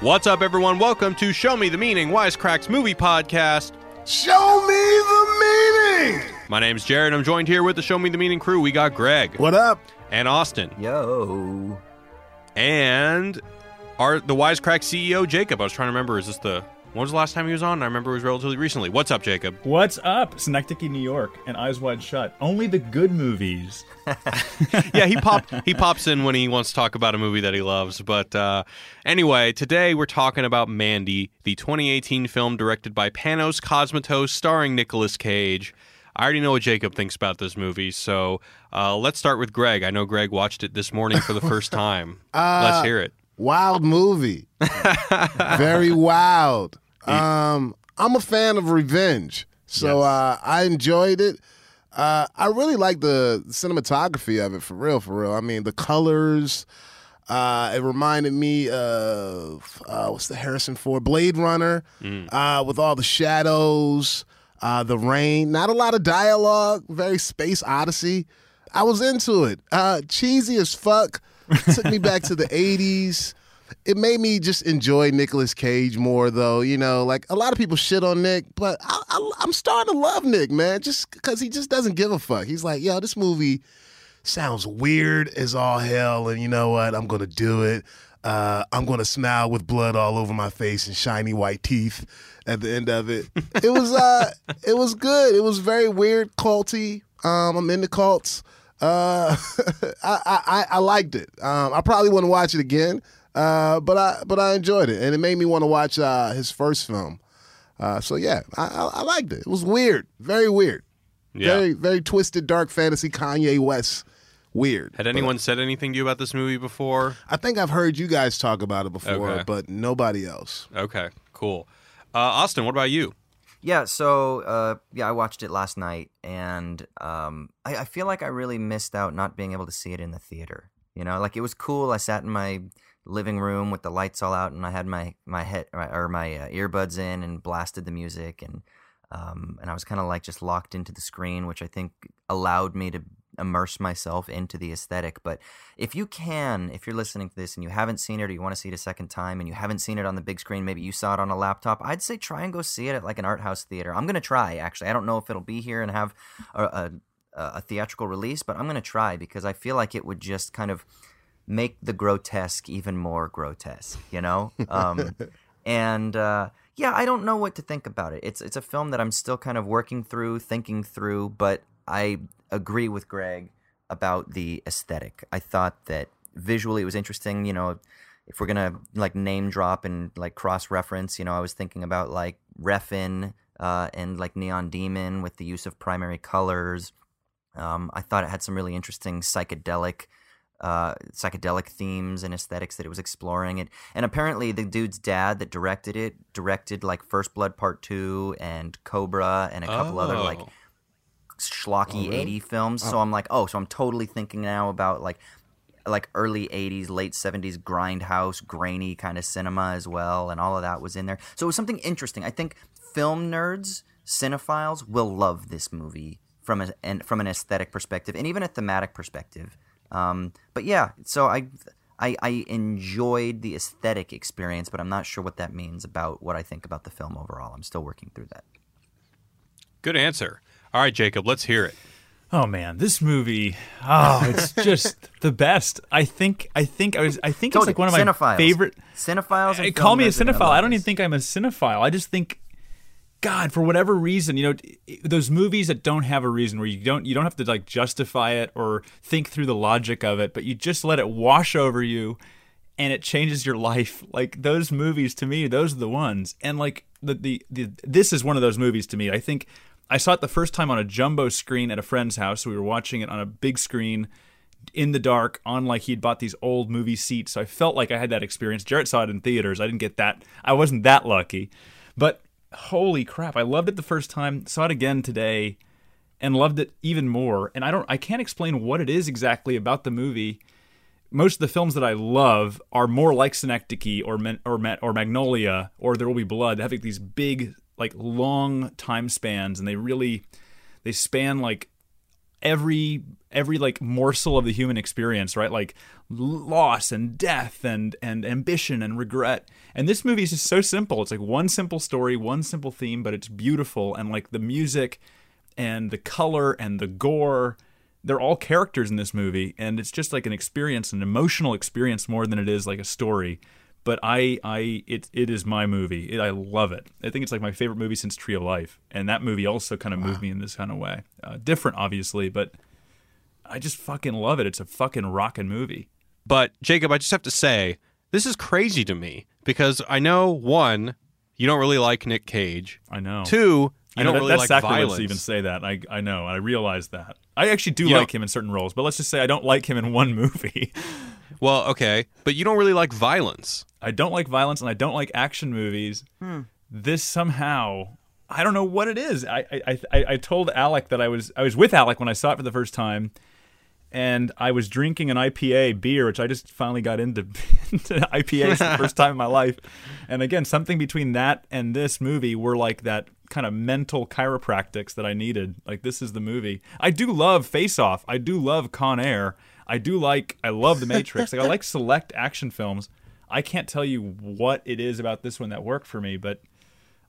What's up, everyone? Welcome to Show Me the Meaning Wisecracks Movie Podcast. Show me the meaning. My name's Jared. I'm joined here with the Show Me the Meaning crew. We got Greg What up? and Austin Yo. and our the Wisecrack CEO Jacob. I was trying to remember. Is this the when was the last time he was on? I remember it was relatively recently. What's up, Jacob? What's up? Synecdoche, New York, and Eyes Wide Shut. Only the good movies. yeah, he pop he pops in when he wants to talk about a movie that he loves. But uh, anyway, today we're talking about Mandy, the 2018 film directed by Panos Cosmatos, starring Nicolas Cage. I already know what Jacob thinks about this movie, so uh, let's start with Greg. I know Greg watched it this morning for the first time. let's hear it. Wild movie. Very wild. Um, I'm a fan of revenge, so Yes. uh, I enjoyed it. Uh, I really like the cinematography of it, for real, for real. I mean, the colors. Uh, it reminded me of uh, what's the Harrison Ford Blade Runner, uh, with all the shadows, uh, the rain. Not a lot of dialogue. Very space odyssey. I was into it. Uh, cheesy as fuck. Took me back to the '80s. It made me just enjoy Nicolas Cage more, though. You know, like a lot of people shit on Nick, but I, I, I'm starting to love Nick, man. Just because he just doesn't give a fuck. He's like, yo, this movie sounds weird as all hell, and you know what? I'm gonna do it. Uh, I'm gonna smile with blood all over my face and shiny white teeth at the end of it. It was uh, it was good. It was very weird, culty. Um, I'm into cults. Uh, I, I I- I liked it. Um, I probably wouldn't watch it again. Uh, but I but I enjoyed it, and it made me want to watch uh, his first film. Uh, so yeah, I, I, I liked it. It was weird, very weird, Yeah. very very twisted, dark fantasy, Kanye West, weird. Had anyone said anything to you about this movie before? I think I've heard you guys talk about it before, Okay. but nobody else. Okay, cool. Uh, Austin, what about you? Yeah, so uh, yeah, I watched it last night, and um, I, I feel like I really missed out not being able to see it in the theater. You know, like it was cool. I sat in my living room with the lights all out, and I had my my head or my uh, earbuds in and blasted the music, and um, and I was kind of like just locked into the screen, which I think allowed me to immerse myself into the aesthetic. But if you can, if you're listening to this and you haven't seen it or you want to see it a second time and you haven't seen it on the big screen, maybe you saw it on a laptop, I'd say try and go see it at like an art house theater. I'm going to try, actually. I don't know if it'll be here and have a, a, a theatrical release, but I'm going to try because I feel like it would just kind of make the grotesque even more grotesque, you know? Um, and uh, yeah, I don't know what to think about it. It's it's a film that I'm still kind of working through, thinking through, but I agree with Greg about the aesthetic. I thought that visually it was interesting. You know, if we're gonna like name drop and like cross reference, you know, I was thinking about like Refn uh, and like Neon Demon with the use of primary colors. Um, I thought it had some really interesting psychedelic uh, psychedelic themes and aesthetics that it was exploring. It and apparently the dude's dad that directed it directed like First Blood Part Two and Cobra and a couple other like Oh. schlocky 80 films. So I'm like, oh, so I'm totally thinking now about like like early 80s, late 70s grindhouse, grainy kind of cinema as well, and all of that was in there. So it was something interesting. I think film nerds, cinephiles will love this movie from a and from an aesthetic perspective and even a thematic perspective. Um, but yeah, so I. I, I enjoyed the aesthetic experience, but I'm not sure what that means about what I think about the film overall. I'm still working through that. Good answer. All right, Jacob, let's hear it. Oh man, this movie. Oh, it's just the best. I think. I think I was. I think Told it's like you, one of my cinephiles. favorite. cinephiles. And call me a nerds are gonna cinephile. I don't even think I'm a cinephile. I just think, God, for whatever reason, you know, those movies that don't have a reason, where you don't you don't have to like justify it or think through the logic of it, but you just let it wash over you, and it changes your life. Like those movies to me, those are the ones. And like the the, the this is one of those movies to me. I think I saw it the first time on a jumbo screen at a friend's house. We were watching it on a big screen in the dark on like he'd bought these old movie seats. So I felt like I had that experience. Jarrett saw it in theaters. I didn't get that. I wasn't that lucky. But holy crap, I loved it the first time. Saw it again today and loved it even more. And I don't I can't explain what it is exactly about the movie. Most of the films that I love are more like Synecdoche or or or Magnolia or There Will Be Blood. Like these big like long time spans and they really they span like every every like morsel of the human experience, right? Like loss and death and and ambition and regret. And this movie is just so simple. It's like one simple story, one simple theme, but it's beautiful and like the music and the color and the gore they're all characters in this movie and it's just like an experience an emotional experience more than it is like a story but i i it, it is my movie. It, i love it. I think it's like my favorite movie since tree of life and that movie also kind of moved me in this kind of way. Uh, different obviously but i just fucking love it. It's a fucking rocking movie. But Jacob, I just have to say, this is crazy to me because I know one, you don't really like Nick Cage. i know. Two, I you know don't that, really that's like sacrilege violence. to even say that. I I know. I realize that. I actually do You know- like him in certain roles, but let's just say I don't like him in one movie. Well, okay, but you don't really like violence. I don't like violence and I don't like action movies. Hmm. This somehow, I don't know what it is. I, I I I told Alec that I was I was with Alec when I saw it for the first time, and I was drinking an IPA beer, which I just finally got into, into IPAs for the first time in my life. And again, something between that and this movie were like that kind of mental chiropractics that I needed. Like this is the movie. I do love Face Off. I do love Con Air. I do like. I love The Matrix. like I like select action films. I can't tell you what it is about this one that worked for me, but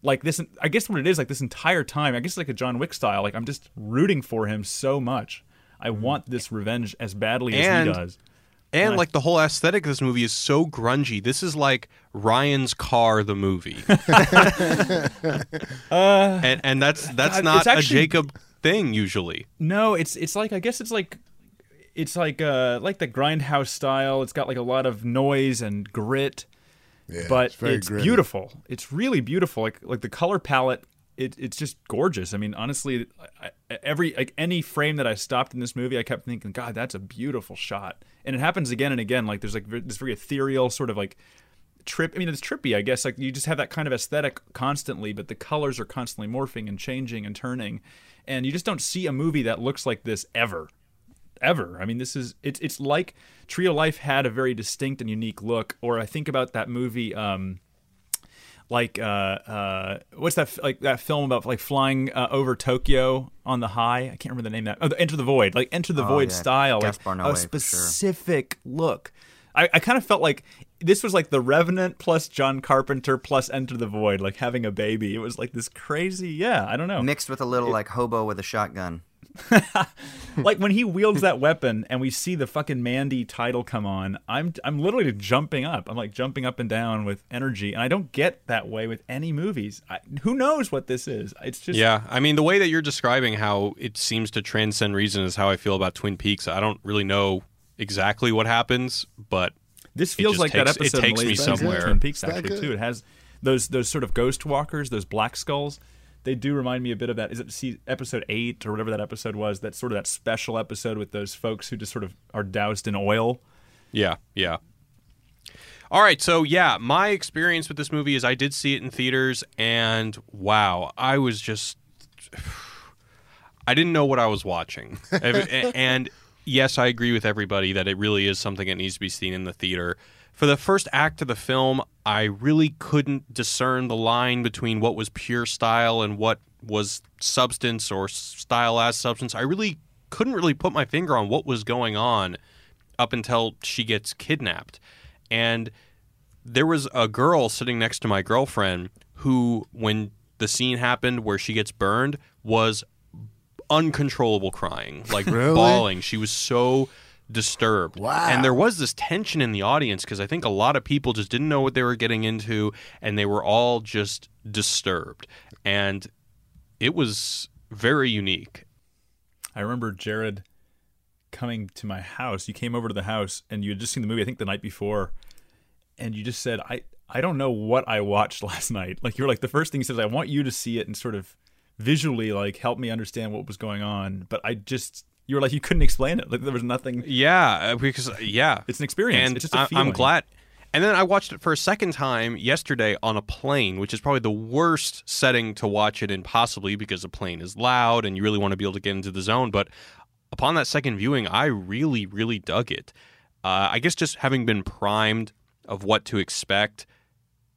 like this i guess what it is like this entire time i guess like a john wick style like i'm just rooting for him so much i want this revenge as badly as he does And Nice. like the whole aesthetic of this movie is so grungy. This is like Ryan's car, the movie. and and that's that's God, not actually- a Jacob thing usually. no it's it's like i guess it's like it's like uh like the grindhouse style it's got like a lot of noise and grit Yeah, but very it's beautiful it's really beautiful like like the color palette it, it's just gorgeous i mean honestly I, I- every like any frame that i stopped in this movie i kept thinking god that's a beautiful shot and it happens again and again like there's like this very ethereal sort of like trip i mean it's trippy i guess like you just have that kind of aesthetic constantly but the colors are constantly morphing and changing and turning and you just don't see a movie that looks like this ever ever. I mean, this is it's it's like Tree of Life had a very distinct and unique look. Or I think about that movie, um, like uh, uh, what's that f- like that film about like flying uh, over Tokyo on the high? I can't remember the name of that. Oh, the Enter the Void, like Enter the Oh, Void yeah. style, like Noé, a for sure. specific look. I, I kind of felt like this was like the Revenant plus John Carpenter plus Enter the Void, like having a baby. It was like this crazy, yeah. I don't know. Mixed with a little like hobo with a shotgun. like when he wields that weapon and we see the fucking Mandy title come on, I'm I'm literally jumping up. I'm like jumping up and down with energy, and I don't get that way with any movies. I, who knows what this is? It's just Yeah, I mean the way that you're describing how it seems to transcend reason is how I feel about Twin Peaks. I don't really know exactly what happens, but This feels like that takes- it episode in takes me of somewhere. Twin Peaks actually too. It has those those sort of ghost walkers, those black skulls. They do remind me a bit of that. Is it episode eight or whatever that episode was? That sort of that special episode with those folks who just sort of are doused in oil. Yeah, yeah. All right, so yeah, my experience with this movie is I did see it in theaters, and wow, I was just. I didn't know what I was watching. And yes, I agree with everybody that it really is something that needs to be seen in the theater. For the first act of the film, I really couldn't discern the line between what was pure style and what was substance or style as substance. I really couldn't really put my finger on what was going on up until she gets kidnapped. And there was a girl sitting next to my girlfriend who, when the scene happened where she gets burned, was uncontrollable crying, like Really? bawling. She was so disturbed. Wow. And there was this tension in the audience because I think a lot of people just didn't know what they were getting into and they were all just disturbed. And it was very unique. I remember Jared coming to my house. You came over to the house and you had just seen the movie, I think the night before, and you just said, I, I don't know what I watched last night. Like you were like the first thing he says, I want you to see it and sort of visually like help me understand what was going on. But I just you were like you couldn't explain it. Like there was nothing Yeah, uh, because yeah, it's an experience. and it's just a feeling. I'm glad. And then I watched it for a second time yesterday on a plane, which is probably the worst setting to watch it in, possibly because a plane is loud and you really want to be able to get into the zone. But upon that second viewing, I really, really dug it. Uh, I guess just having been primed of what to expect,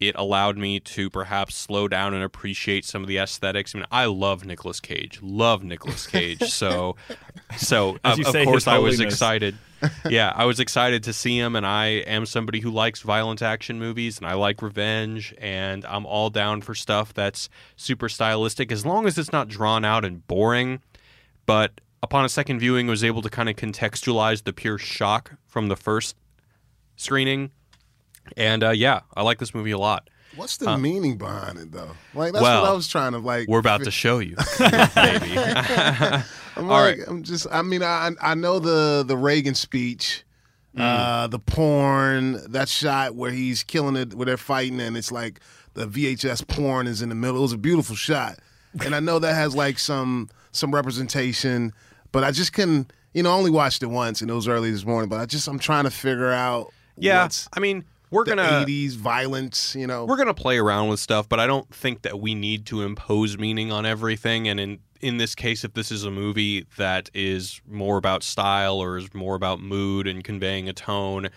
it allowed me to perhaps slow down and appreciate some of the aesthetics. I mean, I love Nicolas Cage, love Nicolas Cage. so, so As um, of, of say, course I was excited. yeah, I was excited to see him, and I am somebody who likes violent action movies, and I like revenge, and I'm all down for stuff that's super stylistic as long as it's not drawn out and boring. But upon a second viewing, I was able to kind of contextualize the pure shock from the first screening. And uh, yeah, I like this movie a lot. What's the meaning behind it though? Like that's Well, what I was trying to like. We're about to show you, baby. I'm All like, right. I'm just. I mean, I I know the the Reagan speech, Mm. uh, the porn, that shot where he's killing it, where they're fighting, and it's like the VHS porn is in the middle. It was a beautiful shot, and I know that has like some some representation, but I just couldn't. You know, I only watched it once, and it was early this morning. But I just I'm trying to figure out. yeah, what's I mean, we're the gonna 80s violence. You know, we're gonna play around with stuff, but I don't think that we need to impose meaning on everything. And in in this case, if this is a movie that is more about style or is more about mood and conveying a tone,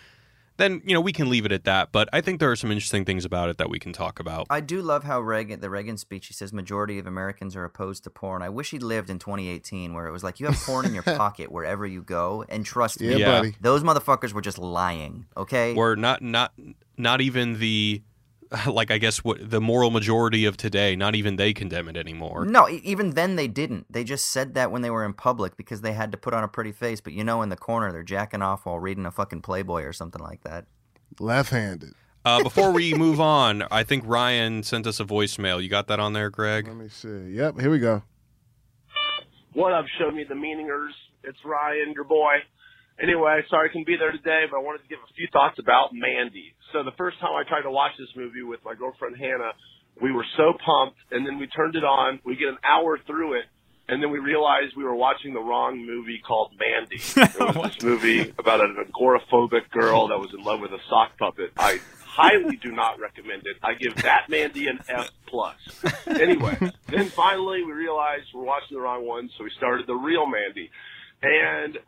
then you know we can leave it at that. But I think there are some interesting things about it that we can talk about. I do love how Reagan, the Reagan speech, he says majority of Americans are opposed to porn. I wish he lived in 2018, where it was like you have porn in your pocket wherever you go, and trust yeah, me, Yeah. buddy. those motherfuckers were just lying. Okay, Or not not not even the like I guess what the moral majority of today, not even they condemn it anymore. no, e- even then they didn't. They just said that when they were in public because they had to put on a pretty face. But you know, in the corner, they're jacking off while reading a fucking Playboy or something like that. left-handed. Uh, before we move on, I think Ryan sent us a voicemail. You got that on there, Greg? Let me see. Yep, here we go. What up, show me the meaningers? It's Ryan, your boy. Anyway, sorry I couldn't be there today, but I wanted to give a few thoughts about Mandy. So the first time I tried to watch this movie with my girlfriend Hannah, we were so pumped, and then we turned it on. We get an hour through it, and then we realized we were watching the wrong movie called Mandy. It was this movie about an agoraphobic girl that was in love with a sock puppet. I highly do not recommend it. I give that Mandy an F plus. Anyway, then finally we realized we're watching the wrong one, so we started the real Mandy. And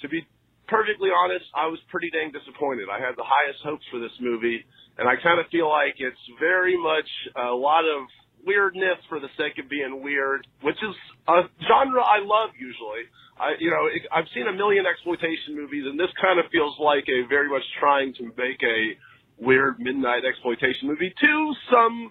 to be perfectly honest, I was pretty dang disappointed. I had the highest hopes for this movie, and I kind of feel like it's very much a lot of weirdness for the sake of being weird, which is a genre I love usually. I, you know, I've seen a million exploitation movies, and this kind of feels like a very much trying to make a weird midnight exploitation movie to some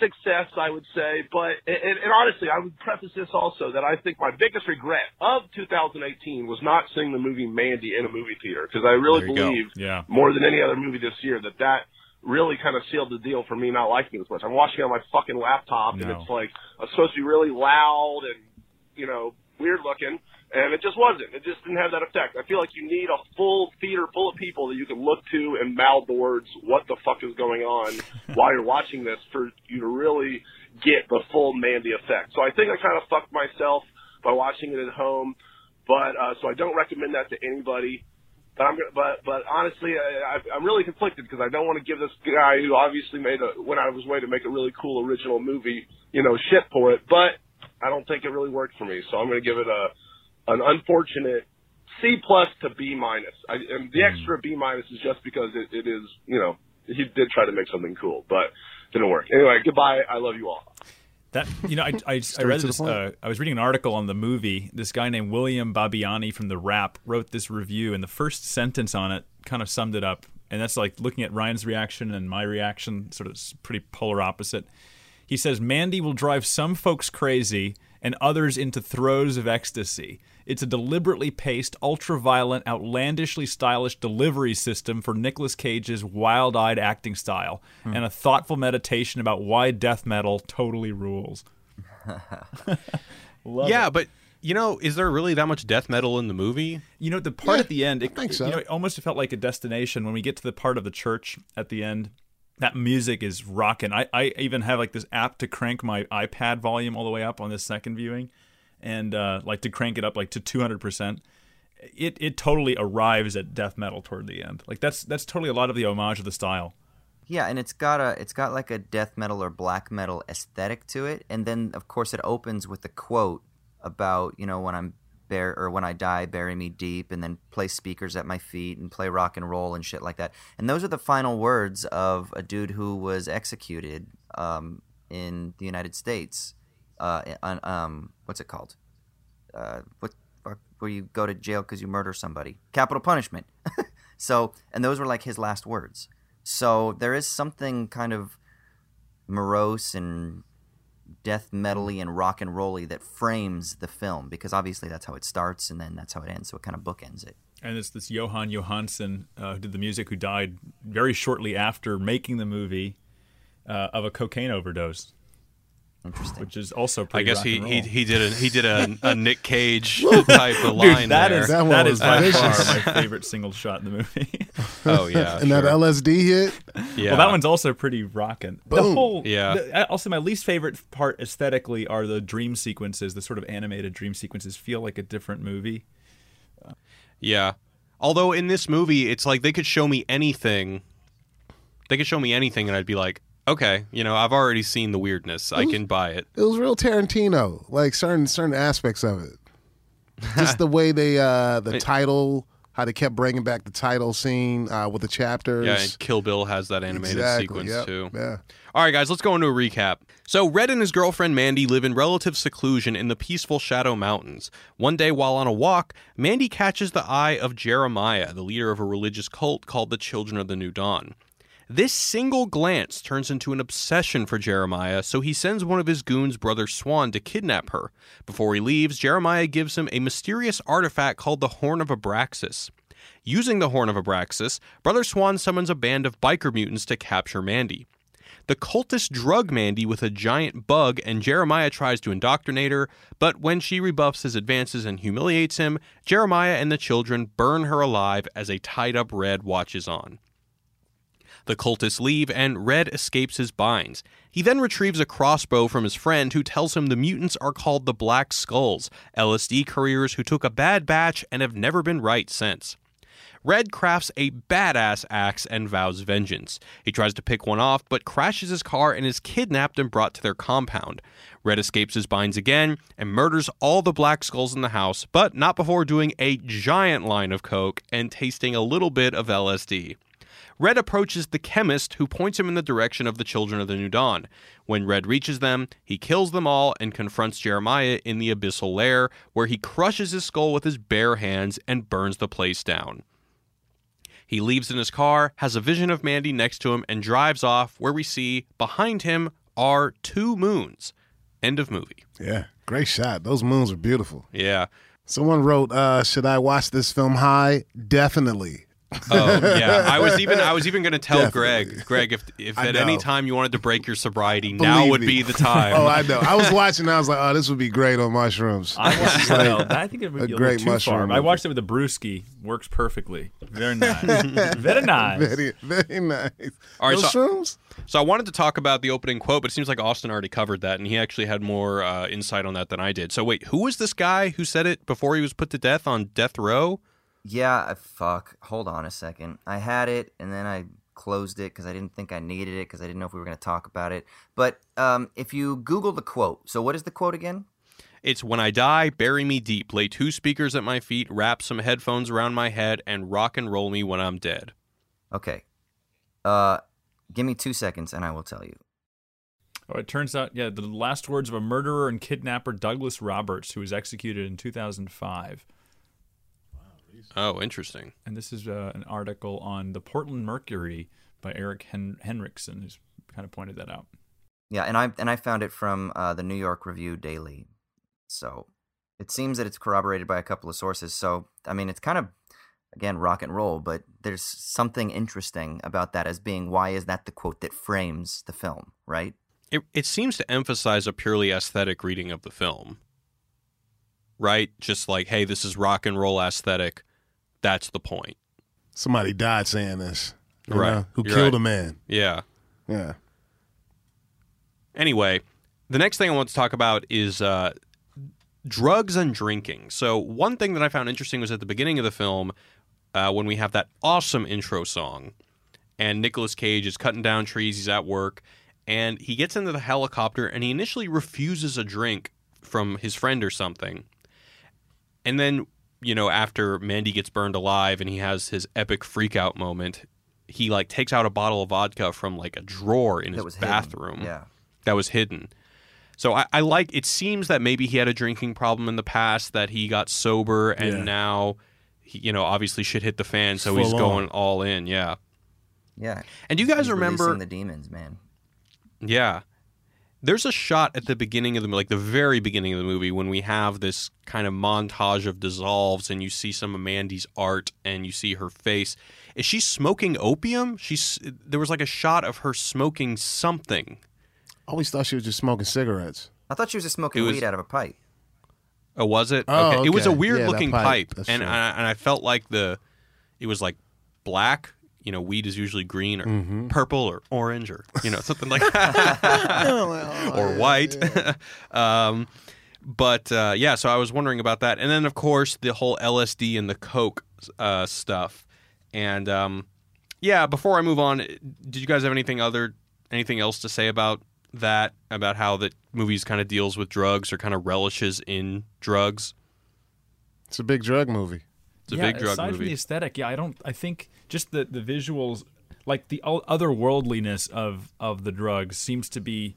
success, I would say. But and, and honestly, I would preface this also that I think my biggest regret of 2018 was not seeing the movie Mandy in a movie theater because I really There you go. believe Yeah. more than any other movie this year that that really kind of sealed the deal for me not liking it as much. I'm watching it on my fucking laptop and it's like it's supposed to be really loud and you know weird looking. And it just wasn't. It just didn't have that effect. I feel like you need a full theater full of people that you can look to and mouth the words, what the fuck is going on while you're watching this for you to really get the full Mandy effect. So I think I kind of fucked myself by watching it at home. But, uh, so I don't recommend that to anybody. But I'm, but, but honestly, I, I- I'm really conflicted because I don't want to give this guy who obviously made a, went out of his way to make a really cool original movie, you know, shit for it. But I don't think it really worked for me. So I'm going to give it a, an unfortunate C plus to B minus. I, and the extra B minus is just because it, it is, you know, he did try to make something cool, but didn't work. Anyway, goodbye. I love you all. That you know, I I, I read this. Uh, I was reading an article on the movie. This guy named William Bibbiani from the Wrap wrote this review, and the first sentence on it kind of summed it up. And that's like looking at Ryan's reaction and my reaction, sort of pretty polar opposite. He says Mandy will drive some folks crazy and others into throes of ecstasy. It's a deliberately paced, ultra-violent, outlandishly stylish delivery system for Nicolas Cage's wild-eyed acting style, hmm. and a thoughtful meditation about why death metal totally rules. Love yeah, it. but you know, is there really that much death metal in the movie? You know, the part Yeah, at the end, it, I think so. you know, it almost felt like a destination when we get to the part of the church at the end. That music is rocking. I, I even have like this app to crank my iPad volume all the way up on this second viewing, and uh, like to crank it up like to two hundred percent. It it totally arrives at death metal toward the end. Like that's that's totally a lot of the homage of the style. Yeah, and it's got a it's got like a death metal or black metal aesthetic to it, and then of course it opens with a quote about you know when I'm bear or when I die, bury me deep, and then play speakers at my feet and play rock and roll and shit like that. And those are the final words of a dude who was executed um, in the United States. Uh, on, um, what's it called? Uh, what where you go to jail because you murder somebody? Capital punishment. so, and those were like his last words. So there is something kind of morose and death metally and rock and rolly that frames the film because obviously that's how it starts and then that's how it ends. So it kind of bookends it. And it's this Jóhann Jóhannsson uh, who did the music, who died very shortly after making the movie uh, of a cocaine overdose. Interesting. Which is also I guess rock he, and he roll. he did a he did a, a Nick Cage type of line Dude, that there. is That one that by far my favorite single shot in the movie. oh yeah, and that. LSD hit. yeah. Well, that one's also pretty rocking. The Boom. whole, Yeah. the- also, my least favorite part aesthetically are the dream sequences. The sort of animated dream sequences feel like a different movie. Yeah. Although in this movie, it's like they could show me anything. They could show me anything, and I'd be like, okay, you know, I've already seen the weirdness. I can buy it. It was real Tarantino, like certain certain aspects of it. Just the way they uh the title, how they kept bringing back the title scene uh with the chapters. Yeah, and Kill Bill has that animated exactly. sequence yep. too. Yeah. All right, guys, let's go into a recap. So, Red and his girlfriend Mandy live in relative seclusion in the peaceful Shadow Mountains. One day, while on a walk, Mandy catches the eye of Jeremiah, the leader of a religious cult called the Children of the New Dawn. This single glance turns into an obsession for Jeremiah, so he sends one of his goons, Brother Swan, to kidnap her. Before he leaves, Jeremiah gives him a mysterious artifact called the Horn of Abraxas. Using the Horn of Abraxas, Brother Swan summons a band of biker mutants to capture Mandy. The cultists drug Mandy with a giant bug, and Jeremiah tries to indoctrinate her, but when she rebuffs his advances and humiliates him, Jeremiah and the children burn her alive as a tied up Red watches on. The cultists leave, and Red escapes his binds. He then retrieves a crossbow from his friend, who tells him the mutants are called the Black Skulls, LSD couriers who took a bad batch and have never been right since. Red crafts a badass axe and vows vengeance. He tries to pick one off, but crashes his car and is kidnapped and brought to their compound. Red escapes his binds again and murders all the Black Skulls in the house, but not before doing a giant line of coke and tasting a little bit of LSD. Red approaches the chemist, who points him in the direction of the Children of the New Dawn. When Red reaches them, he kills them all and confronts Jeremiah in the abyssal lair, where he crushes his skull with his bare hands and burns the place down. He leaves in his car, has a vision of Mandy next to him, and drives off, where we see behind him are two moons. End of movie. Yeah. Great shot. Those moons are beautiful. Yeah. Someone wrote, uh, should I watch this film high? Definitely. Oh yeah. I was even I was even gonna tell Definitely. Greg, Greg, if if I at any time you wanted to break your sobriety, now would me. be the time. Oh, I know. I was watching. I was like, oh, this would be great on mushrooms. I watched like well, I think it would be a great too mushroom far. I watched it with a brewski. Works perfectly. Very nice. Very nice. very, very nice. All right, Those so- So I wanted to talk about the opening quote, but it seems like Austin already covered that, and he actually had more uh, insight on that than I did. So wait, who was this guy who said it before he was put to death on death row? Yeah, I- fuck. Hold on a second. I had it and then I closed it because I didn't think I needed it because I didn't know if we were going to talk about it. But um, if you Google the quote, so what is the quote again? It's when I die, bury me deep, lay two speakers at my feet, wrap some headphones around my head, and rock and roll me when I'm dead. Okay. Uh, give me two seconds and I will tell you. Oh, it turns out, yeah, the last words of a murderer and kidnapper, Douglas Roberts, who was executed in 2005. Oh, interesting. And this is uh, an article on the Portland Mercury by Erik Hen- Henriksen, who's kind of pointed that out. Yeah, and I and I found it from uh, the New York Review Daily. So it seems that it's corroborated by a couple of sources. So I mean, it's kind of again rock and roll, but there's something interesting about that as being why is that the quote that frames the film, right? It, it seems to emphasize a purely aesthetic reading of the film. Right? Just like, hey, this is rock and roll aesthetic. That's the point. Somebody died saying this. you Right. know, who You're killed right. a man. Yeah. Yeah. Anyway, the next thing I want to talk about is uh, drugs and drinking. So, one thing that I found interesting was at the beginning of the film uh, when we have that awesome intro song, and Nicolas Cage is cutting down trees, he's at work, and he gets into the helicopter and he initially refuses a drink from his friend or something. and then you know after Mandy gets burned alive and he has his epic freakout moment, he like takes out a bottle of vodka from like a drawer in That his was hidden. bathroom Yeah. that was hidden. So I, I like. It seems that maybe he had a drinking problem in the past, that he got sober, and Yeah. now, he, you know, obviously shit hit the fan, so he's Full going all in. Yeah. Yeah. And do you guys He's remember? the demons, man? Yeah. There's a shot at the beginning of the like the very beginning of the movie when we have this kind of montage of dissolves and you see some of Mandy's art and you see her face. Is she smoking opium? She's there was like a shot of her smoking something. I always thought she was just smoking cigarettes. I thought she was just smoking was- weed out of a pipe. Oh, was it? Oh, It was a weird Yeah, looking pipe. pipe, and. I, and I felt like the it was like black. You know, weed is usually green or Mm-hmm. purple or orange or you know something like that. or white. um, but uh, yeah, so I was wondering about that, and then of course the whole LSD and the coke uh, stuff, and um, yeah. Before I move on, did you guys have anything other anything else to say about that? About how the movies kind of deals with drugs or kind of relishes in drugs? It's a big drug movie. It's a yeah, big drug aside from movie. the aesthetic, yeah, I don't. I think just the the visuals, like the otherworldliness of of the drugs, seems to be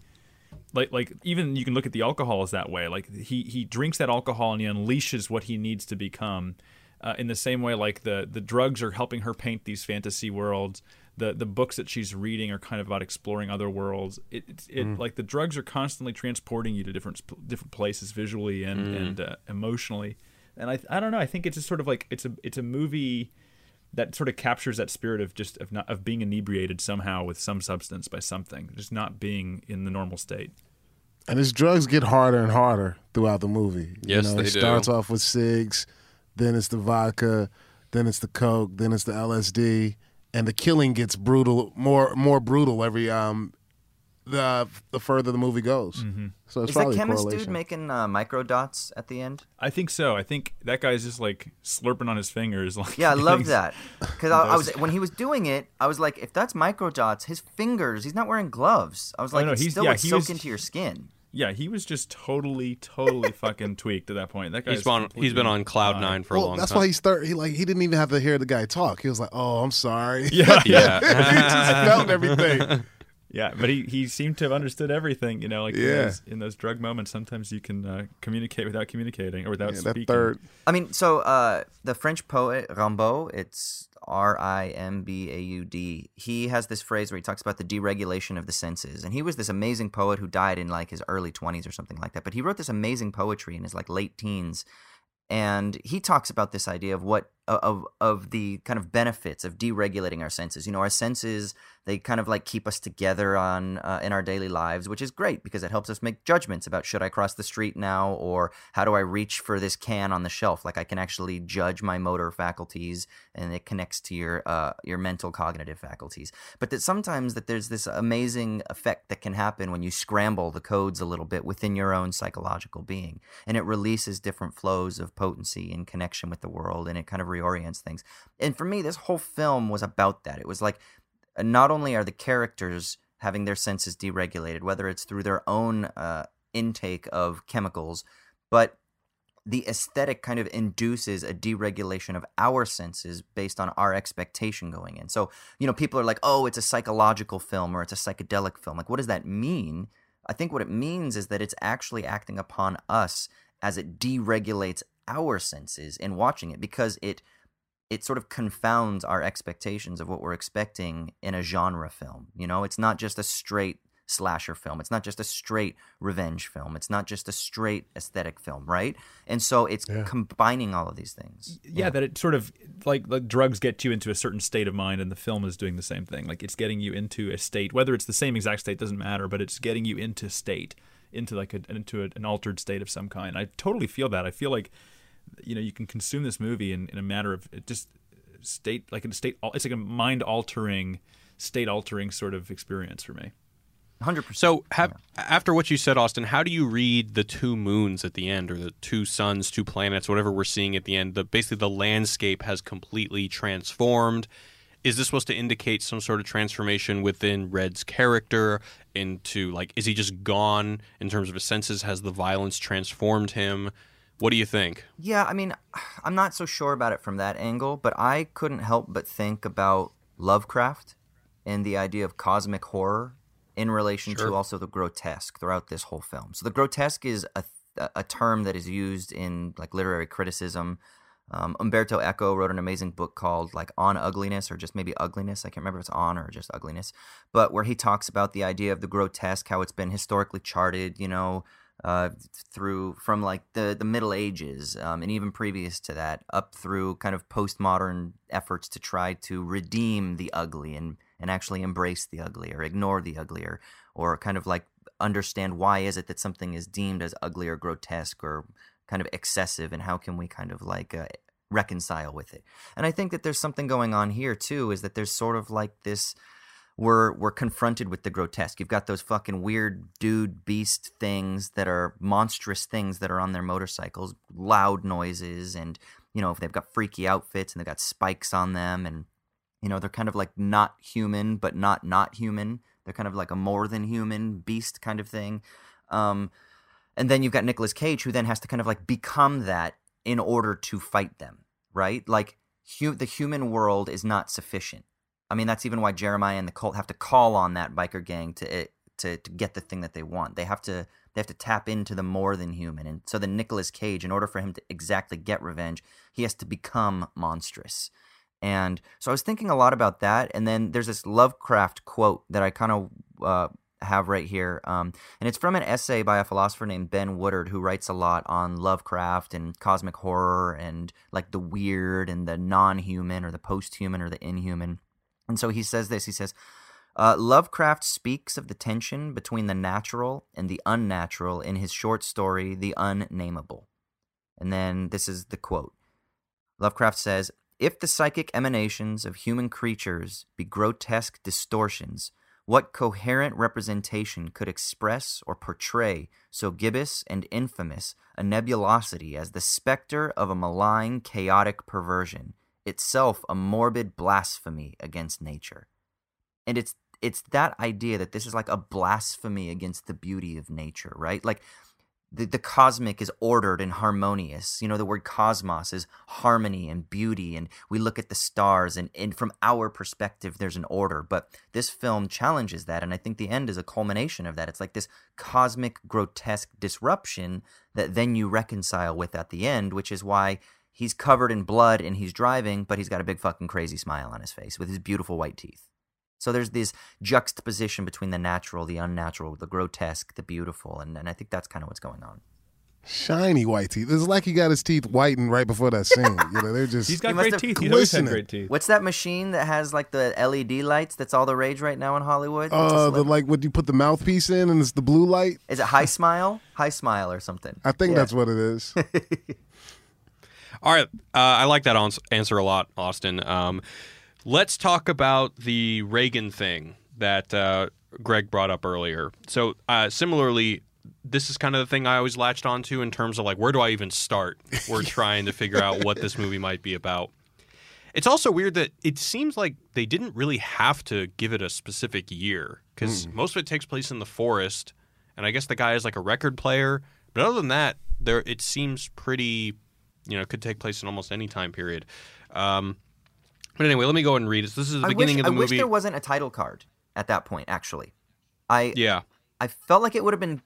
like like even you can look at the alcohol as that way. Like he he drinks that alcohol and he unleashes what he needs to become. Uh, in the same way, like the the drugs are helping her paint these fantasy worlds. The the books that she's reading are kind of about exploring other worlds. It it, it Mm. like the drugs are constantly transporting you to different different places visually and Mm. and uh, emotionally. And I I don't know. I think it's just sort of like it's a it's a movie that sort of captures that spirit of just of not of being inebriated somehow with some substance by something, just not being in the normal state. And his drugs get harder and harder throughout the movie. Yes, you know, they it do. starts off with cigs, then it's the vodka, then it's the coke, then it's the LSD, and the killing gets brutal, more more brutal every um the the further the movie goes. Mm-hmm. So it's Is that probably a chemist dude making uh, micro dots at the end? I think so. I think that guy's just like slurping on his fingers. Like Yeah, I love that. Because I, I was when he was doing it, I was like, if that's micro dots, his fingers, he's not wearing gloves. I was Oh, like, no, it he's- still yeah, would he soak was- into your skin. Yeah, he was just totally, totally fucking tweaked at that point. That guy's He's been he's been on cloud nine for a long time. well, that's time. why he started. He like he didn't even have to hear the guy talk. He was like, "Oh, I'm sorry." Yeah, he yeah. just felt everything. Yeah, but he, he seemed to have understood everything. You know, like in, those, in those drug moments, sometimes you can uh, communicate without communicating or without Yeah, speaking. that third. I mean, so uh, the French poet Rimbaud, it's R I M B A U D. He has this phrase where he talks about the deregulation of the senses, and he was this amazing poet who died in like his early twenties or something like that. But he wrote this amazing poetry in his like late teens, and he talks about this idea of what of of the kind of benefits of deregulating our senses. You know, our senses they kind of like keep us together on uh, in our daily lives, which is great because it helps us make judgments about should I cross the street now or how do I reach for this can on the shelf. Like I can actually judge my motor faculties, and it connects to your uh, your mental cognitive faculties. But that sometimes that there's this amazing effect that can happen when you scramble the codes a little bit within your own psychological being, and it releases different flows of potency and connection with the world, and it kind of reorients things. And for me, this whole film was about that. It was like not only are the characters having their senses deregulated, whether it's through their own uh, intake of chemicals, but the aesthetic kind of induces a deregulation of our senses based on our expectation going in. So, you know, people are like, oh, it's a psychological film or it's a psychedelic film. Like, what does that mean? I think what it means is that it's actually acting upon us as it deregulates our senses in watching it because it it sort of confounds our expectations of what we're expecting in a genre film. You know, it's not just a straight slasher film. It's not just a straight revenge film. It's not just a straight aesthetic film, right? And so it's Yeah. combining all of these things. yeah, that it sort of like the drugs get you into a certain state of mind, and the film is doing the same thing. Like it's getting you into a state, whether it's the same exact state doesn't matter, but it's getting you into state, into like a, into a, an altered state of some kind. I totally feel that. I feel like you know you can consume this movie in, in a matter of just state like a state. It's like a mind altering, state altering sort of experience for me. 100%. So, have, after what you said, Austin, how do you read the two moons at the end, or the two suns, two planets, whatever we're seeing at the end? The basically the landscape has completely transformed. Is this supposed to indicate some sort of transformation within Red's character? Into like, is he just gone in terms of his senses? Has the violence transformed him? What do you think? Yeah, I mean, I'm not so sure about it from that angle, but I couldn't help but think about Lovecraft and the idea of cosmic horror in relation Sure. to also the grotesque throughout this whole film. So the grotesque is a a term that is used in like literary criticism. Um, Umberto Eco wrote an amazing book called like On Ugliness or just maybe Ugliness. I can't remember if it's On or just Ugliness, but where he talks about the idea of the grotesque, how it's been historically charted, you know, uh, through from like the the Middle Ages um, and even previous to that, up through kind of postmodern efforts to try to redeem the ugly and and actually embrace the ugly or ignore the ugly or or kind of like understand why is it that something is deemed as ugly or grotesque or kind of excessive and how can we kind of like uh, reconcile with it? And i think that there's something going on here too is that there's sort of like this we're we're confronted with the grotesque. You've got those fucking weird dude beast things that are monstrous things that are on their motorcycles loud noises and you know if they've got freaky outfits and they've got spikes on them and you know they're kind of like not human but not not human. They're kind of like a more than human beast kind of thing. Um, and then you've got Nicolas Cage who then has to kind of like become that in order to fight them right? Like hu- the human world is not sufficient i mean that's even why jeremiah and the cult have to call on that biker gang to it to, to get the thing that they want they have to they have to tap into the more than human and so then Nicolas Cage in order for him to exactly get revenge he has to become monstrous and so I was thinking a lot about that. And then there's this Lovecraft quote that I kind of uh, have right here. Um, and it's from an essay by a philosopher named Ben Woodard, who writes a lot on Lovecraft and cosmic horror and like the weird and the non human or the post human or the inhuman. And so he says this he says, uh, Lovecraft speaks of the tension between the natural and the unnatural in his short story, The Unnameable. And then this is the quote Lovecraft says, if the psychic emanations of human creatures be grotesque distortions, what coherent representation could express or portray so gibbous and infamous a nebulosity as the specter of a malign, chaotic perversion, itself a morbid blasphemy against nature? And it's it's that idea that this is like a blasphemy against the beauty of nature, right? Like the, the cosmic is ordered and harmonious. You know, the word cosmos is harmony and beauty. And we look at the stars, and, and from our perspective, there's an order. But this film challenges that. And I think the end is a culmination of that. It's like this cosmic, grotesque disruption that then you reconcile with at the end, which is why he's covered in blood and he's driving, but he's got a big fucking crazy smile on his face with his beautiful white teeth. So there's this juxtaposition between the natural, the unnatural, the grotesque, the beautiful, and, and I think that's kind of what's going on. Shiny white teeth. It's like he got his teeth whitened right before that scene. you know, they're just. He's got He great teeth. He's always had glistening. great teeth. What's that machine that has like the LED lights? That's all the rage right now in Hollywood. What's uh, the like what you put the mouthpiece in and it's the blue light. is it High Smile? HiSmile or something? I think Yeah. that's what it is. All right, uh, I like that answer a lot, Austin. Um, let's talk about the Reagan thing that uh, Greg brought up earlier. So, uh, similarly, this is kind of the thing I always latched onto in terms of like, where do I even start? We're trying to figure out what this movie might be about. It's also weird that it seems like they didn't really have to give it a specific year because most of it takes place in the forest, and I guess the guy is like a record player. But other than that, there it seems pretty, you know, could take place in almost any time period. Um, but anyway, let me go ahead and read it. So this is the I beginning wish, of the movie. I wish there wasn't a title card at that point. Actually, I yeah, I felt like it would have been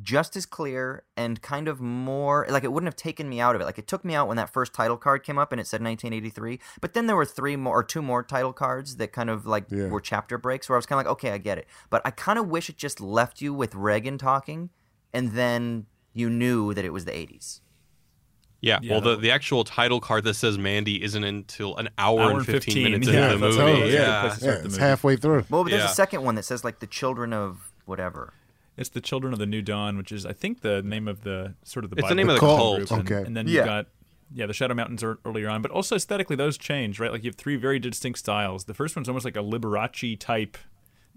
just as clear and kind of more like it wouldn't have taken me out of it. Like it took me out when that first title card came up and it said 1983, but then there were three more or two more title cards that kind of like Yeah. were chapter breaks where I was kind of like, okay, I get it. But I kind of wish it just left you with Reagan talking and then you knew that it was the 80s. Yeah. Yeah, well, the, the actual title card that says Mandy isn't until an hour, Hour and and 15, 15, minutes yeah, into the movie. totally, yeah. yeah. Yeah, the it's movie. halfway through. Well, but there's Yeah. a second one that says like the children of whatever. It's the Children of the New Dawn, which is I think the name of the sort of the It's the Bible name of the cult. cult. group. And, Okay. and then Yeah. you got yeah the Shadow Mountains are earlier on, but also aesthetically those change, right? Like you have three very distinct styles. The first one's almost like a Liberace type,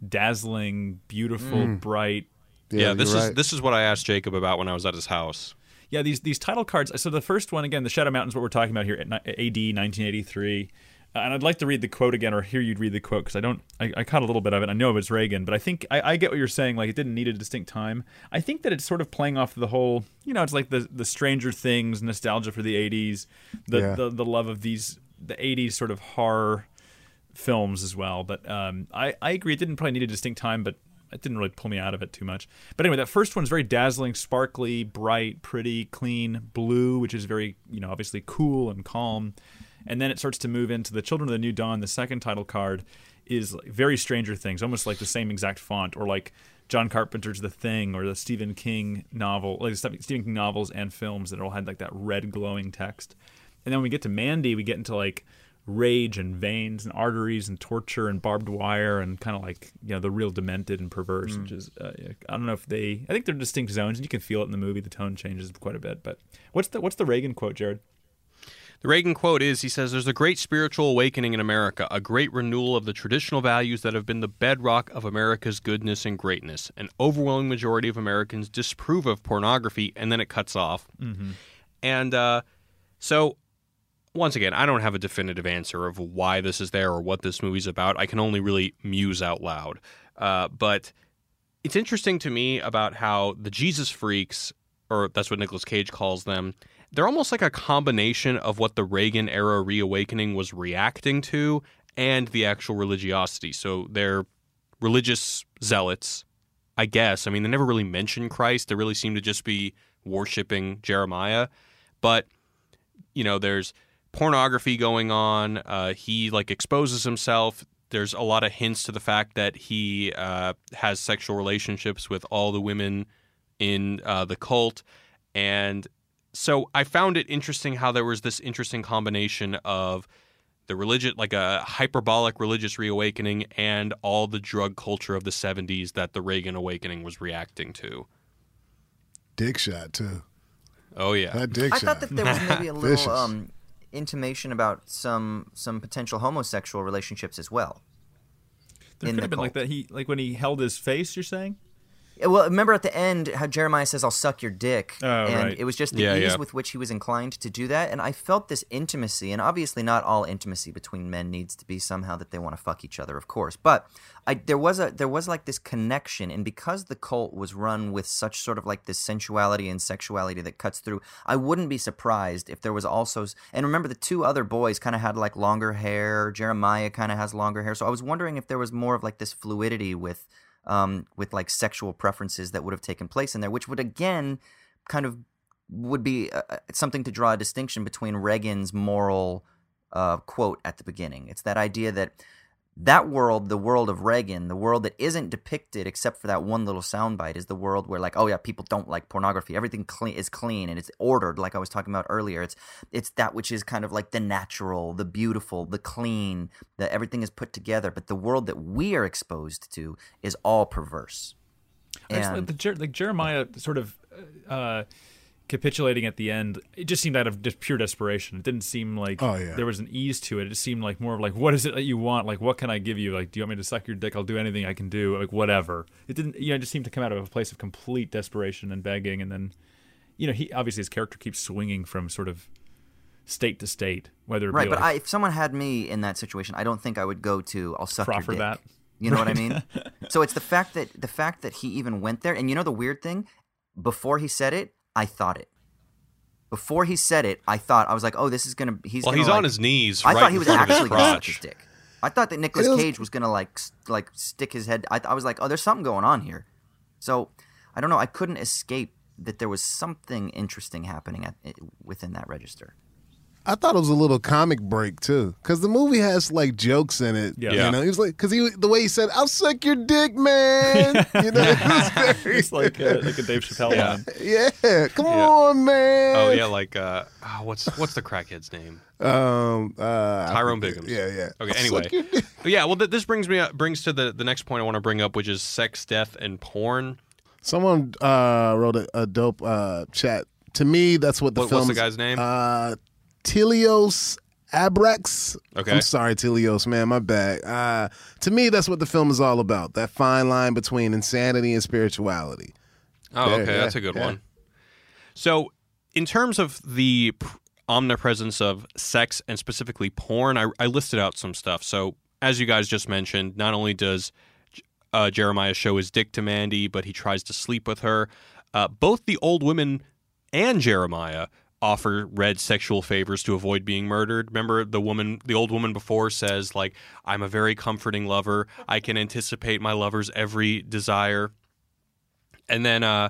dazzling, beautiful, mm. bright. Yeah, this is right. this is what I asked Jacob about when I was at his house. Yeah, these these title cards. So the first one again, the Shadow Mountains, what we're talking about here, at AD 1983. and I'd like to read the quote again or hear you'd read the quote because I don't. I, I caught a little bit of it. I know it was Reagan, but I think I, I get what you're saying. Like it didn't need a distinct time. I think that it's sort of playing off the whole. You know, it's like the the Stranger Things nostalgia for the '80s, the Yeah. the, the love of these the '80s sort of horror films as well. But um, I I agree. It didn't probably need a distinct time, but it didn't really pull me out of it too much. But anyway, that first one's very dazzling, sparkly, bright, pretty, clean, blue, which is very you know obviously cool and calm. And then it starts to move into the Children of the New Dawn. The second title card is very Stranger Things, almost like the same exact font, or like John Carpenter's The Thing, or the Stephen King novel, like the Stephen King novels and films that all had like that red glowing text. And then when we get to Mandy, we get into like rage and veins and arteries and torture and barbed wire and kind of like you know the real demented and perverse, which is uh, I don't know if they I think they're distinct zones and you can feel it in the movie. The tone changes quite a bit. But what's the what's the Reagan quote, Jared? The Reagan quote is he says, There's a great spiritual awakening in America, a great renewal of the traditional values that have been the bedrock of America's goodness and greatness. An overwhelming majority of Americans disapprove of pornography, and then it cuts off. And uh, so, once again, I don't have a definitive answer of why this is there or what this movie's about. I can only really muse out loud. Uh, but it's interesting to me about how the Jesus freaks, or that's what Nicolas Cage calls them, they're almost like a combination of what the Reagan era reawakening was reacting to and the actual religiosity. So they're religious zealots, I guess. I mean, they never really mention Christ. They really seem to just be worshiping Jeremiah. But, you know, there's pornography going on. Uh, he like exposes himself. There's a lot of hints to the fact that he uh, has sexual relationships with all the women in uh, the cult, and so I found it interesting how there was this interesting combination of the religious, like a hyperbolic religious reawakening, and all the drug culture of the '70s that the Reagan awakening was reacting to. Dick shot too. Oh yeah, That dick I shot. thought that there was maybe a little um, intimation about some some potential homosexual relationships as well. There could the have been like that. He like when he held his face. You're saying? Yeah, Well, remember at the end how Jeremiah says, "I'll suck your dick," Oh, and right. it was just the Yeah, ease yeah. with which he was inclined to do that, and I felt this intimacy. And obviously, not all intimacy between men needs to be somehow that they want to fuck each other, of course. But I there was a there was like this connection, and because the cult was run with such sort of like this sensuality and sexuality that cuts through, I wouldn't be surprised if there was also. And remember, the two other boys kind of had like longer hair. Jeremiah kind of has longer hair, so I was wondering if there was more of like this fluidity with um, with like sexual preferences that would have taken place in there, which would again kind of would be uh, uh, something to draw a distinction between Reagan's moral uh, quote at the beginning. It's that idea that that world, the world of Reagan, the world that isn't depicted except for that one little soundbite, is the world where like, oh yeah, people don't like pornography. Everything clean is clean and it's ordered, like I was talking about earlier. It's it's that which is kind of like the natural, the beautiful, the clean, that everything is put together. But the world that we are exposed to is all perverse. Actually, the like Jeremiah sort of uh, capitulating at the end, it just seemed out of just pure desperation. It didn't seem like Oh, yeah. there was an ease to it. It just seemed like more of like, what is it that you want? Like, what can I give you? Like, do you want me to suck your dick? I'll do anything I can do. Like, whatever. It didn't, you know, it just seemed to come out of a place of complete desperation and begging. And then, you know, he obviously his character keeps swinging from sort of state to state, whether it right, be but like I, if someone had me in that situation, I don't think I would go to "I'll suck proffer your dick." that. You know what I mean? so it's the fact that the fact that he even went there, and you know the weird thing, before he said it, I thought it. Before he said it, I thought I was like, "Oh, this is gonna." He's well, gonna, he's like, on his knees. I right thought he was front of his actually gonna suck crotch. his dick. I thought that Nicolas was- Cage was gonna like s- like stick his head. I, I was like, "Oh, there's something going on here." So I don't know. I couldn't escape that there was something interesting happening at, within that register. I thought it was a little comic break too, because the movie has like jokes in it. Yeah. you know, he was like, because he the way he said, "I'll suck your dick, man." You know, it was very, It's like a, like a Dave Chappelle Yeah. line. yeah, come Yeah. on, man. Oh yeah, like uh, oh, what's what's the crackhead's name? um, uh, Tyrone I. Biggums. Yeah, yeah. Okay, I'll anyway. suck your dick. But yeah, well, th- this brings me brings to the the next point I want to bring up, which is sex, death, and porn. Someone uh, wrote a, a dope uh, chat. To me, that's what the What- film. what's the guy's name? Uh, Tilios Abrax. Okay. I'm sorry, Tilios, man, my bad. Uh, to me, that's what the film is all about. That fine line between insanity and spirituality. Oh, There, okay, yeah, that's a good yeah. one. So, in terms of the, omnipresence of sex and specifically porn. I, I listed out some stuff. So, as you guys just mentioned, not only does uh, Jeremiah show his dick to Mandy, but he tries to sleep with her. Uh, both the old women and Jeremiah offer Red sexual favors to avoid being murdered. Remember the woman, the old woman before says like, "I'm a very comforting lover. I can anticipate my lover's every desire." And then uh,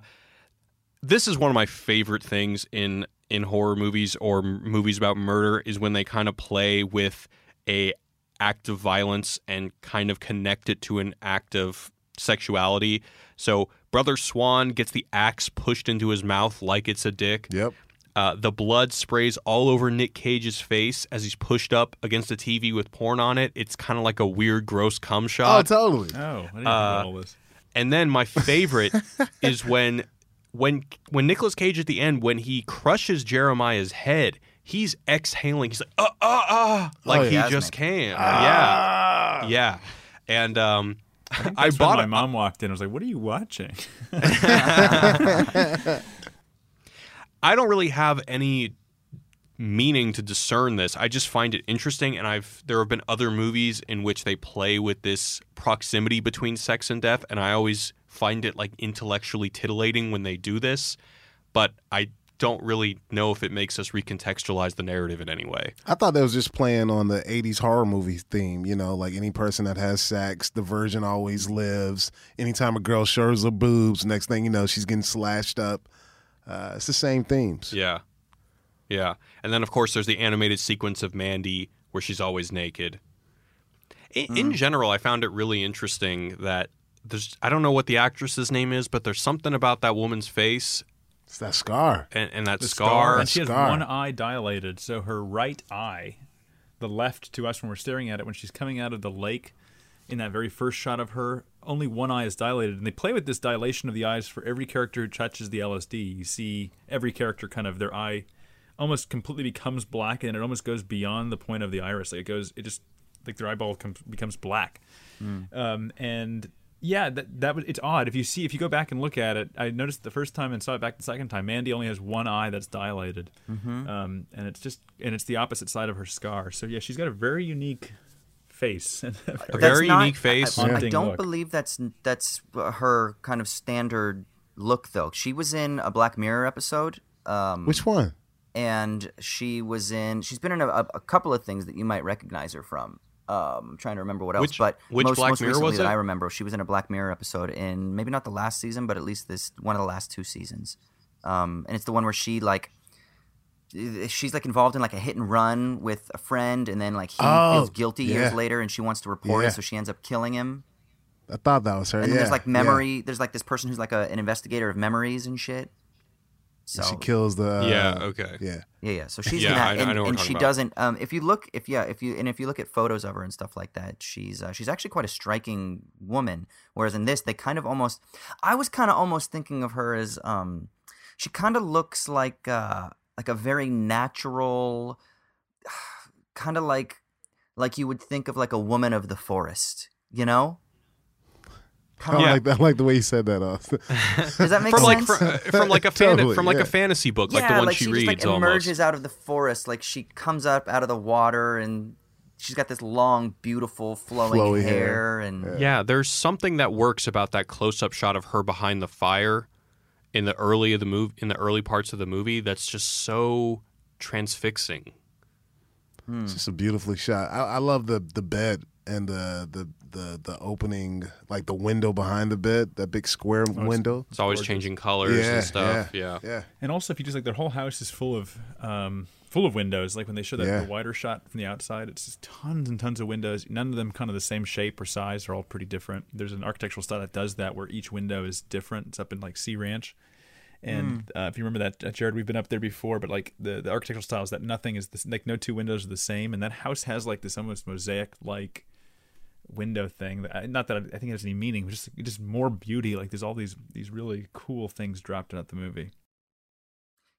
this is one of my favorite things in in horror movies or movies about murder is when they kind of play with a act of violence and kind of connect it to an act of sexuality. So Brother Swan gets the axe pushed into his mouth like it's a dick. Yep. Uh, the blood sprays all over Nick Cage's face as he's pushed up against a TV with porn on it. It's kind of like a weird, gross cum shot. Oh, totally. Oh, I didn't think Uh, about all this. And then my favorite is when when when Nicolas Cage at the end when he crushes Jeremiah's head, he's exhaling. He's like uh uh uh like he yeah. just came. Ah. Yeah. Yeah. And um I, That's when bought my it. mom walked in. I was like, "What are you watching?" I don't really have any meaning to discern this. I just find it interesting and I've there have been other movies in which they play with this proximity between sex and death and I always find it like intellectually titillating when they do this, but I don't really know if it makes us recontextualize the narrative in any way. I thought that was just playing on the 80s horror movie theme, you know, like any person that has sex, the virgin always lives. Anytime a girl shows her boobs, next thing you know, she's getting slashed up. Uh, it's the same themes. Yeah. Yeah. And then of course there's the animated sequence of Mandy where she's always naked. In, in general, I found it really interesting that there's I don't know what the actress's name is, but there's something about that woman's face It's that scar. and, and that The scar. and she has Scar. one eye dilated, so her right eye, the left to us when we're staring at it, when she's coming out of the lake, in that very first shot of her, only one eye is dilated, and they play with this dilation of the eyes for every character who touches the LSD. You see every character kind of their eye almost completely becomes black, and it almost goes beyond the point of the iris. Like it goes, it just like their eyeball comes, becomes black. Um, and yeah, that that was it's odd. If you see, if you go back and look at it, I noticed the first time and saw it back the second time. Mandy only has one eye that's dilated, um, and it's just and it's the opposite side of her scar. So yeah, she's got a very unique face. a A very- very not- unique face. I, I Haunting don't look. believe that's that's her kind of standard look though. She was in a Black Mirror episode. Um, Which one? and she was in. She's been in a, a, a couple of things that you might recognize her from. Um, I'm trying to remember what else, Which- but which most, Black most Mirror recently was that? I remember, she was in a Black Mirror episode in maybe not the last season, but at least this one of the last two seasons. Um, and it's the one where she like she's like involved in like a hit and run with a friend, and then like he Oh, feels guilty years later, and she wants to report Yeah. it, so she ends up killing him. I thought that was her. And then yeah, there's like yeah. memory. There's like this person who's like a, an investigator of memories and shit. So She kills the. Uh, Yeah, okay. Yeah. Yeah, yeah. So she's Yeah, in that, I know- and, I know and she about. doesn't. Um, if you look, if yeah, if you and if you look at photos of her and stuff like that, she's uh, she's actually quite a striking woman. Whereas in this, they kind of almost, I was kind of almost thinking of her as, um, she kind of looks like uh, like a very natural, kind of like like you would think of like a woman of the forest, you know? I Yeah. like that. I like the way you said that. Austin. Does that make from like sense? from, uh, from like a fan, Totally, from like yeah. a fantasy book, yeah, like the one like she, she reads just like almost. emerges out of the forest, like she comes up out of the water, and she's got this long, beautiful, flowing Flowy hair, hair. and Yeah, there's something that works about that close-up shot of her behind the fire in the early of the move in the early parts of the movie that's just so transfixing. It's just a beautifully shot. I, I love the the bed and the the the the opening, like the window behind the bed, that big square window. It's always changing colors Yeah, and stuff. yeah, Yeah. yeah. And also, if you just like their whole house is full of um, full of windows. Like when they show that Yeah. the wider shot from the outside, it's just tons and tons of windows. None of them kind of the same shape or size. They're all pretty different. There's an architectural style that does that, where each window is different. It's up in like Sea Ranch. And uh, if you remember that, uh, Jared, we've been up there before, but like the, the architectural style is that nothing is this, like no two windows are the same, and that house has like this almost mosaic like window thing. That, not that I, I think it has any meaning, but just just more beauty. Like there's all these these really cool things dropped in at the movie.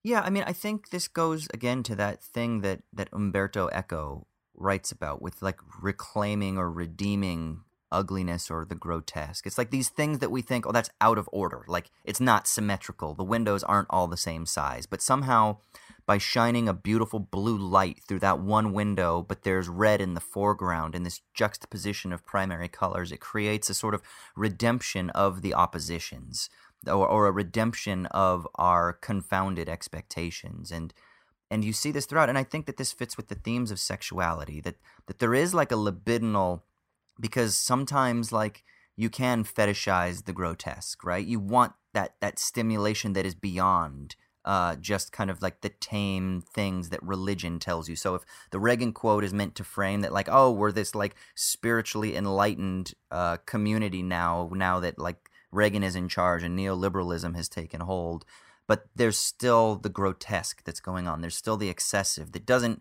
yeah. I mean, I think this goes again to that thing that that Umberto Eco writes about with like reclaiming or redeeming ugliness or the grotesque. It's like these things that we think, oh, that's out of order. Like it's not symmetrical. The windows aren't all the same size, but somehow by shining a beautiful blue light through that one window, but there's red in the foreground in this juxtaposition of primary colors. It creates a sort of redemption of the oppositions or, or a redemption of our confounded expectations. And and you see this throughout and i think that this fits with the themes of sexuality that that there is like a libidinal because sometimes like you can fetishize the grotesque right you want that that stimulation that is beyond uh, just kind of like the tame things that religion tells you. So if the Reagan quote is meant to frame that, like, oh, we're this like spiritually enlightened uh, community now, now that like Reagan is in charge and neoliberalism has taken hold, but there's still the grotesque that's going on. There's still the excessive that doesn't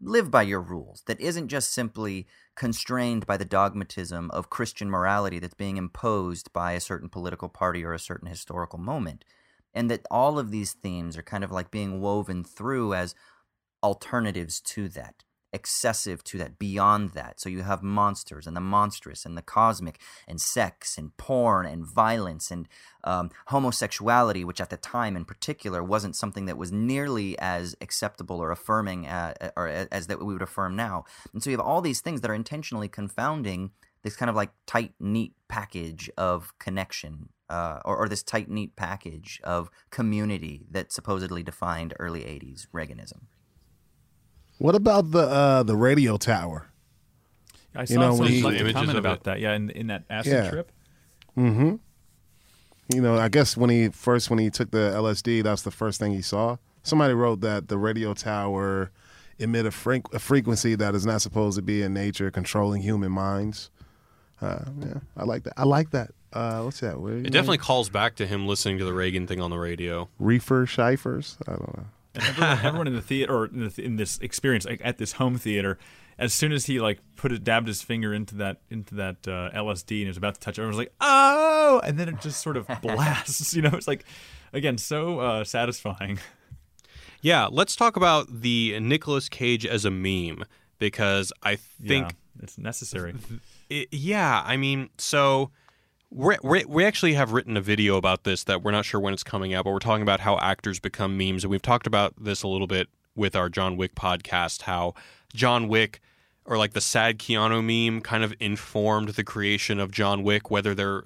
live by your rules, that isn't just simply constrained by the dogmatism of Christian morality that's being imposed by a certain political party or a certain historical moment. And that all of these themes are kind of like being woven through as alternatives to that excessive to that, beyond that. So you have monsters and the monstrous and the cosmic and sex and porn and violence and um, homosexuality, which at the time in particular wasn't something that was nearly as acceptable or affirming uh, uh or uh, as that we would affirm now. And so you have all these things that are intentionally confounding this kind of like tight, neat package of connection uh, or, or, this tight, neat package of community that supposedly defined early 80s Reaganism. What about the uh, the radio tower? I saw you know, some like comment about it. that. Yeah, in in that acid yeah. trip. Mm-hmm. You know, I guess when he first when he took the LSD, that's the first thing he saw. Somebody wrote that the radio tower emit a, fre- a frequency that is not supposed to be in nature, controlling human minds. Uh, yeah, I like that. I like that. Uh, what's that? What, it definitely know? calls back to him listening to the Reagan thing on the radio. Reefer Shifers. I don't know. Everyone, everyone, in the theater or in, the, in, this experience like, at this home theater as soon as he like put it dabbed his finger into that into that uh, lsd and was about to touch it everyone was like oh! And then it just sort of blasts you know it's like again so uh, satisfying. Yeah let's talk about the Nicolas cage as a meme because i think yeah, it's necessary. it, yeah i mean so we're, we're, we actually have written a video about this that we're not sure when it's coming out, but we're talking about how actors become memes. And we've talked about this a little bit with our John Wick podcast, how John Wick or like the sad Keanu meme kind of informed the creation of John Wick, whether they're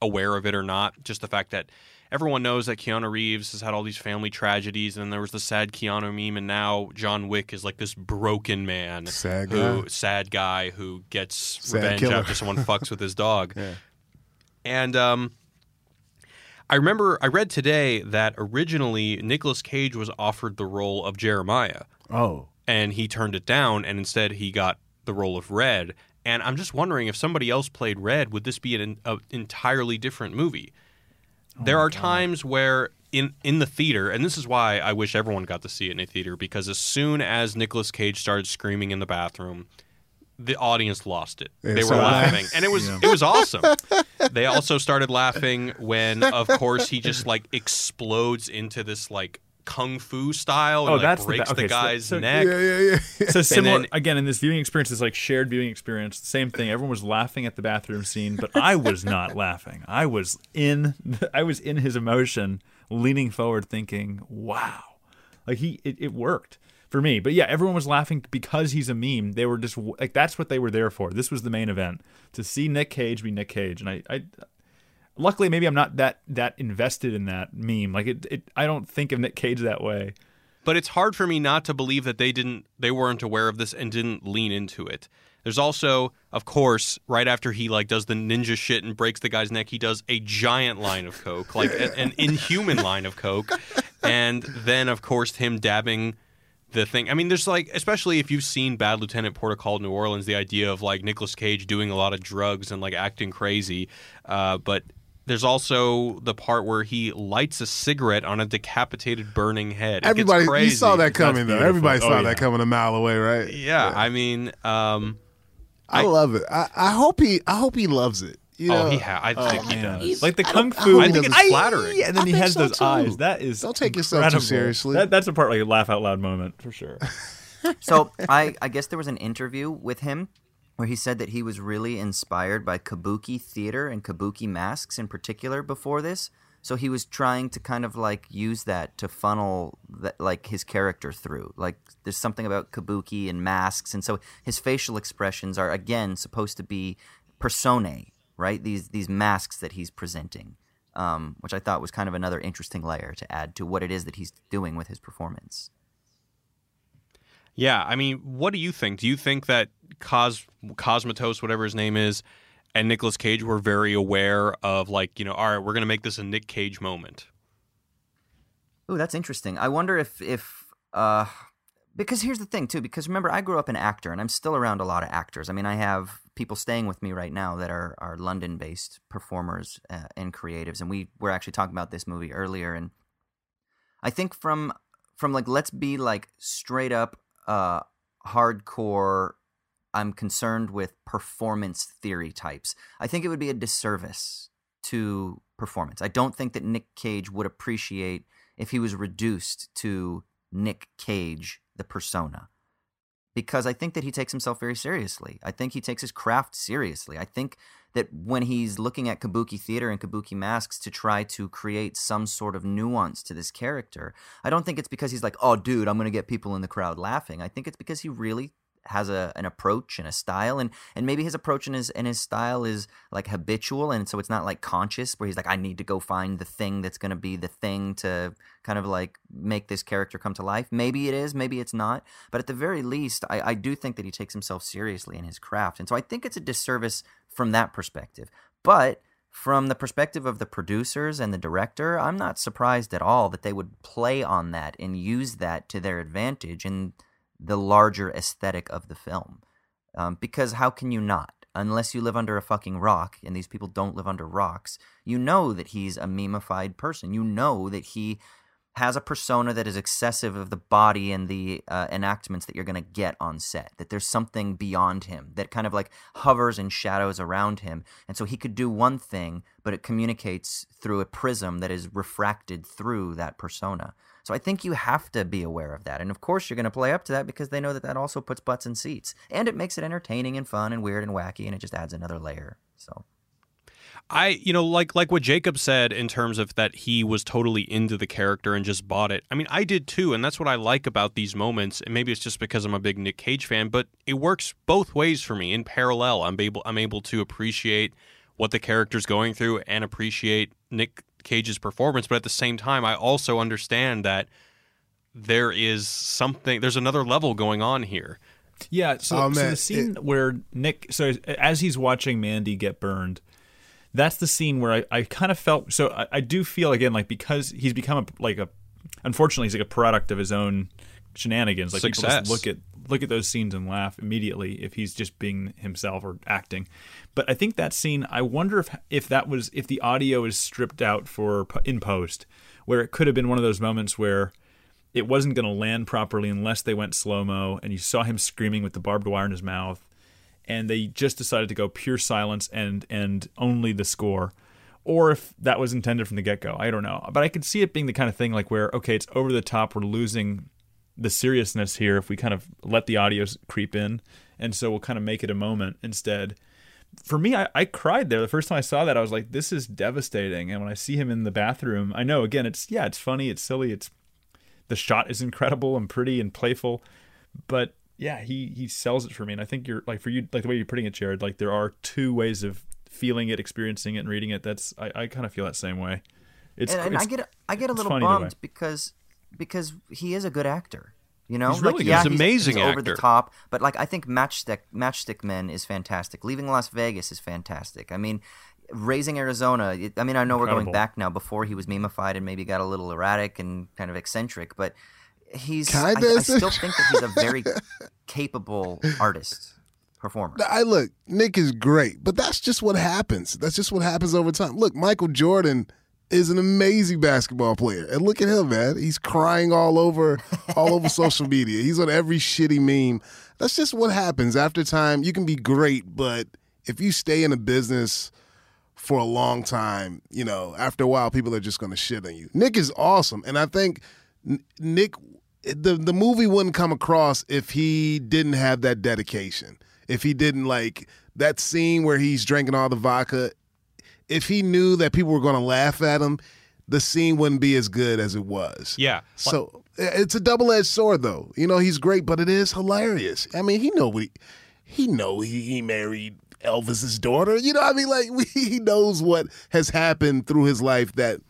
aware of it or not. Just the fact that everyone knows that Keanu Reeves has had all these family tragedies, and then there was the sad Keanu meme, and now John Wick is like this broken man, sad who guy, sad guy who gets sad revenge killer. after someone fucks with his dog. Yeah. And um, I remember I read today that originally Nicolas Cage was offered the role of Jeremiah. Oh. And he turned it down, and instead he got the role of Red. And I'm just wondering if somebody else played Red, would this be an, an entirely different movie? Oh there are God. times where in in the theater, and this is why I wish everyone got to see it in a theater, because as soon as Nicolas Cage started screaming in the bathroom, the audience lost it. They were laughing, and it was yeah. it was awesome. they also started laughing when, of course, he just like explodes into this like kung fu style and oh, like, that's breaks the, okay, the guy's so, so, neck. Yeah, yeah, yeah. So similar then, again in this viewing experience, this like shared viewing experience. Same thing. Everyone was laughing at the bathroom scene, but I was not laughing. I was in I was in his emotion, leaning forward, thinking, "Wow." Like he, it, it worked for me. But yeah, everyone was laughing because he's a meme. They were just like that's what they were there for. This was the main event to see Nick Cage be Nick Cage, and I, I luckily maybe I'm not that that invested in that meme. Like it, it, I don't think of Nick Cage that way. But it's hard for me not to believe that they didn't, they weren't aware of this and didn't lean into it. There's also, of course, right after he like does the ninja shit and breaks the guy's neck, he does a giant line of coke, like an inhuman line of coke, and then of course him dabbing the thing. I mean, there's like, especially if you've seen Bad Lieutenant Port of Call New Orleans, the idea of like Nicolas Cage doing a lot of drugs and like acting crazy. Uh, but there's also the part where he lights a cigarette on a decapitated, burning head. It Everybody, you saw that coming though. Everybody saw oh, yeah. that coming a mile away, right? Yeah, yeah. I mean, um, I, I, love it. I, I hope he, I hope he loves it. You oh, he ha- I oh, think he does. Like the kung fu. I, think it's flattering. And then I he has so those too. eyes. That is don't take incredible. yourself too seriously. That, that's a part like a laugh out loud moment for sure. so I, I guess there was an interview with him where he said that he was really inspired by kabuki theater and kabuki masks in particular before this. So he was trying to kind of like use that to funnel that like his character through. Like there's something about kabuki and masks, and so his facial expressions are again supposed to be personae, right? These these masks that he's presenting, um, which I thought was kind of another interesting layer to add to what it is that he's doing with his performance. Yeah, I mean, what do you think? Do you think that Cos Cosmatos, whatever his name is, and Nicolas Cage were very aware of like, you know, all right, we're gonna make this a Nick Cage moment? Oh, that's interesting. I wonder if if uh because here's the thing too because remember I grew up an actor and I'm still around a lot of actors. I mean, I have people staying with me right now that are are London-based performers uh, and creatives and we were actually talking about this movie earlier and I think from from like let's be like straight up uh hardcore I'm concerned with performance theory types. I think it would be a disservice to performance. I don't think that Nick Cage would appreciate if he was reduced to Nick Cage, the persona. Because I think that he takes himself very seriously. I think he takes his craft seriously. I think that when he's looking at kabuki theater and kabuki masks to try to create some sort of nuance to this character, I don't think it's because he's like, oh, dude, I'm going to get people in the crowd laughing. I think it's because he really has a an approach and a style and and maybe his approach and his and his style is like habitual and so it's not like conscious where he's like I need to go find the thing that's going to be the thing to kind of like make this character come to life maybe it is maybe it's not but at the very least I, I do think that he takes himself seriously in his craft and so I think it's a disservice from that perspective but from the perspective of the producers and the director, I'm not surprised at all that they would play on that and use that to their advantage. And the larger aesthetic of the film. Um, because how can you not? Unless you live under a fucking rock, and these people don't live under rocks, you know that he's a memeified person. You know that he has a persona that is excessive of the body and the uh, enactments that you're going to get on set. That there's something beyond him that kind of like hovers and shadows around him. And so he could do one thing, but it communicates through a prism that is refracted through that persona. So I think you have to be aware of that. And of course, you're going to play up to that because they know that that also puts butts in seats. And it makes it entertaining and fun and weird and wacky, and it just adds another layer. So. I, you know, like like what Jacob said in terms of that he was totally into the character and just bought it. I mean, I did too, and that's what I like about these moments. And maybe it's just because I'm a big Nick Cage fan, but it works both ways for me in parallel. I'm able I'm able to appreciate what the character's going through and appreciate Nick Cage's performance, but at the same time, I also understand that there is something, there's another level going on here. Yeah. So, oh, so the scene it, where Nick, so as he's watching Mandy get burned, that's the scene where I, I kind of felt so I, I do feel again like because he's become a like a unfortunately he's like a product of his own shenanigans like Success. people just look at look at those scenes and laugh immediately if he's just being himself or acting. But I think that scene, I wonder if if that was if the audio is stripped out for in post, where it could have been one of those moments where it wasn't going to land properly unless they went slow mo and you saw him screaming with the barbed wire in his mouth, and they just decided to go pure silence and and only the score. Or if that was intended from the get go, I don't know. But I could see it being the kind of thing like where, okay, it's over the top, we're losing the seriousness here if we kind of let the audio creep in, and so we'll kind of make it a moment instead. For me, I, I cried there the first time I saw that. I was like, "This is devastating." And when I see him in the bathroom, I know again, it's yeah, it's funny, it's silly, it's the shot is incredible and pretty and playful, but yeah, he he sells it for me. And I think you're like for you, like the way you're putting it, Jared. Like there are two ways of feeling it, experiencing it, and reading it. That's I, I kind of feel that same way. It's and, and it's, I get I get a little bummed because because he is a good actor. You know, he's really like, good. Yeah, he's amazing he's actor. over the top, but like I think Matchstick Matchstick Men is fantastic. Leaving Las Vegas is fantastic. I mean, Raising Arizona. It, I mean, I know Incredible. we're going back now. Before he was memeified and maybe got a little erratic and kind of eccentric, but he's. I, I still think that he's a very capable artist performer. I look, Nick is great, but that's just what happens. That's just what happens over time. Look, Michael Jordan is an amazing basketball player. And look at him, man. He's crying all over all over social media. He's on every shitty meme. That's just what happens after time. You can be great, but if you stay in a business for a long time, you know, after a while people are just going to shit on you. Nick is awesome, and I think Nick the the movie wouldn't come across if he didn't have that dedication. If he didn't like that scene where he's drinking all the vodka if he knew that people were going to laugh at him, the scene wouldn't be as good as it was. Yeah. So eh, it's a double edged sword, though. You know, he's great, but it is hilarious. I mean, he know we, he know he, he married Elvis's daughter. You know, I mean, like we, he knows what has happened through his life that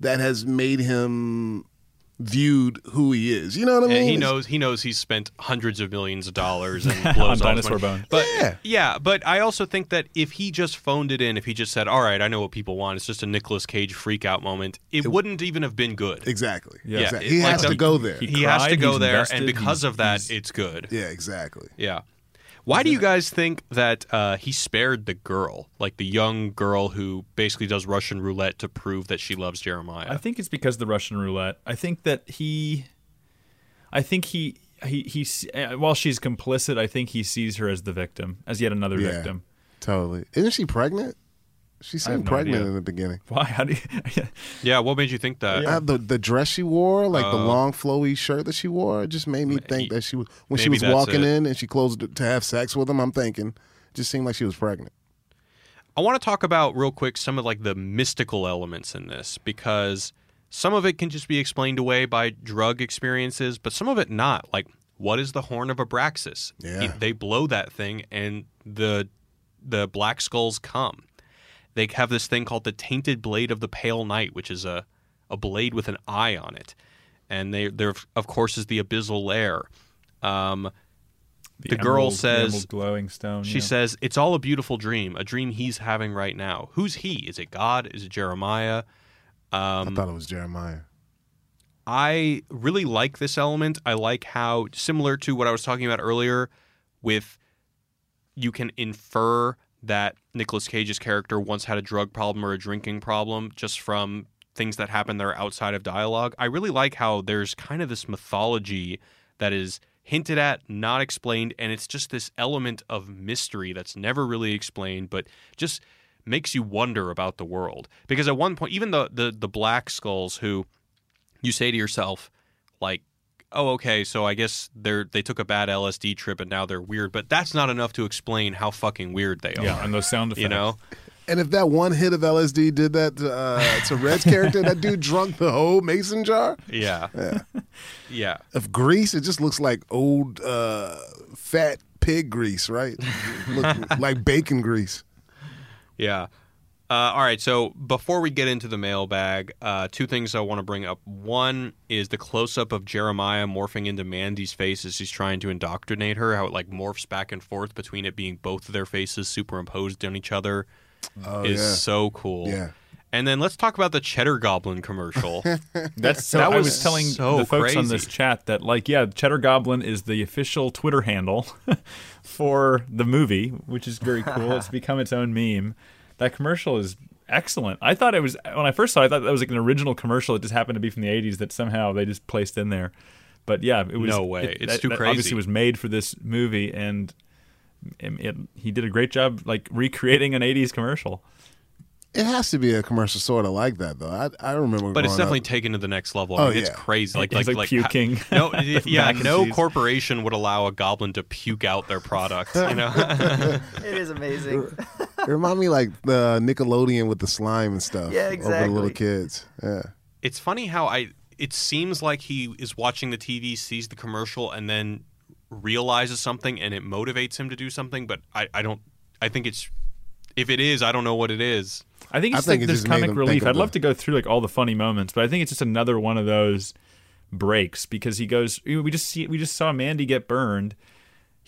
that has made him viewed who he is. You know what I mean? And he knows he knows he's spent hundreds of millions of dollars and blows On all Dinosaur money. Bone. But Yeah. yeah, but I also think that if he just phoned it in, if he just said, "All right, I know what people want. It's just a Nicolas Cage freak out moment," it, wouldn't even have been good. Exactly. Yeah. Exactly. it- He like has the- to go there. he- he has to go there, invested, and because he's- of that, it's good. yeah, exactly. Yeah. Why do you guys think that uh, he spared the girl, like the young girl who basically does Russian roulette to prove that she loves Jeremiah? I think it's because of the Russian roulette. I think that he, I think he he he. uh, While she's complicit, I think he sees her as the victim, as yet another Yeah. victim. Totally. Isn't she pregnant? She have seemed no pregnant idea. in the beginning. Why? How do you? yeah. What made you think that? Uh, the the dress she wore, like the Uh, long flowy shirt that she wore, just made me think that she was when she was walking it. in and she closed it to have sex with him. I'm thinking, it just seemed like she was pregnant. I want to talk about real quick some of like the mystical elements in this because some of it can just be explained away by drug experiences, but some of it not. Like, what is the horn of Abraxas? Yeah. They blow that thing, and the the black skulls come. They have this thing called the tainted blade of the pale Knight, which is a a blade with an eye on it, and they there of course is the abyssal lair. Um, The girl emerald- says- emerald glowing stone. she yeah. says, It's all a beautiful dream, a dream he's having right now. Who's he? Is it God? Is it Jeremiah? I Um, thought it was Jeremiah. I really like this element. I like how, similar to what I was talking about earlier, with you can infer that Nicolas Cage's character once had a drug problem or a drinking problem just from things that happen that are outside of dialogue. I really like how there's kind of this mythology that is hinted at, not explained, and it's just this element of mystery that's never really explained, but just makes you wonder about the world. Because at one point, even the the, the black skulls who you say to yourself, like, oh, okay, so I guess they're they took a bad LSD trip and now they're weird, but that's not enough to explain how fucking weird they are. yeah, and those sound effects. You know? And if that one hit of LSD did that to, uh, to Red's character, that dude drunk the whole mason jar Yeah. Yeah. of grease. It just looks like old uh, fat pig grease, right? Look like bacon grease. Yeah. Uh, all right. So before we get into the mailbag, uh, two things I want to bring up. One is the close up of Jeremiah morphing into Mandy's face as he's trying to indoctrinate her. How it like morphs back and forth between it being both of their faces superimposed on each other Oh is yeah, so cool. yeah. And then let's talk about the Cheddar Goblin commercial. That's so. That I was was telling so the folks on this chat that, like, yeah, Cheddar Goblin is the official Twitter handle for the movie, which is very cool. it's become its own meme. That commercial is excellent. I thought it was when I first saw it. I thought that was like an original commercial. It just happened to be from the '80s that somehow they just placed in there. But yeah, it was No way. it- It's that- too that crazy. Obviously, was made for this movie, and it, it- he did a great job, like recreating an '80s commercial. It has to be a commercial sort of like that, though. I I remember, but it's definitely up- taken to the next level. Oh, I Oh, mean, it's crazy. Like, He's, like, like, like, puking. No, yeah, no cheese. corporation would allow a goblin to puke out their product. You know, It is amazing. It reminded me like the Nickelodeon with the slime and stuff. Yeah, Over the little kids. Yeah. it's funny how I. It seems like he is watching the TV, sees the commercial, and then realizes something, and it motivates him to do something. But I, I don't. I think it's. If it is, I don't know what it is. I think I it's think like it this comic relief. I'd love to go through like all the funny moments, but I think it's just another one of those breaks because he goes. We just see we just saw Mandy get burned.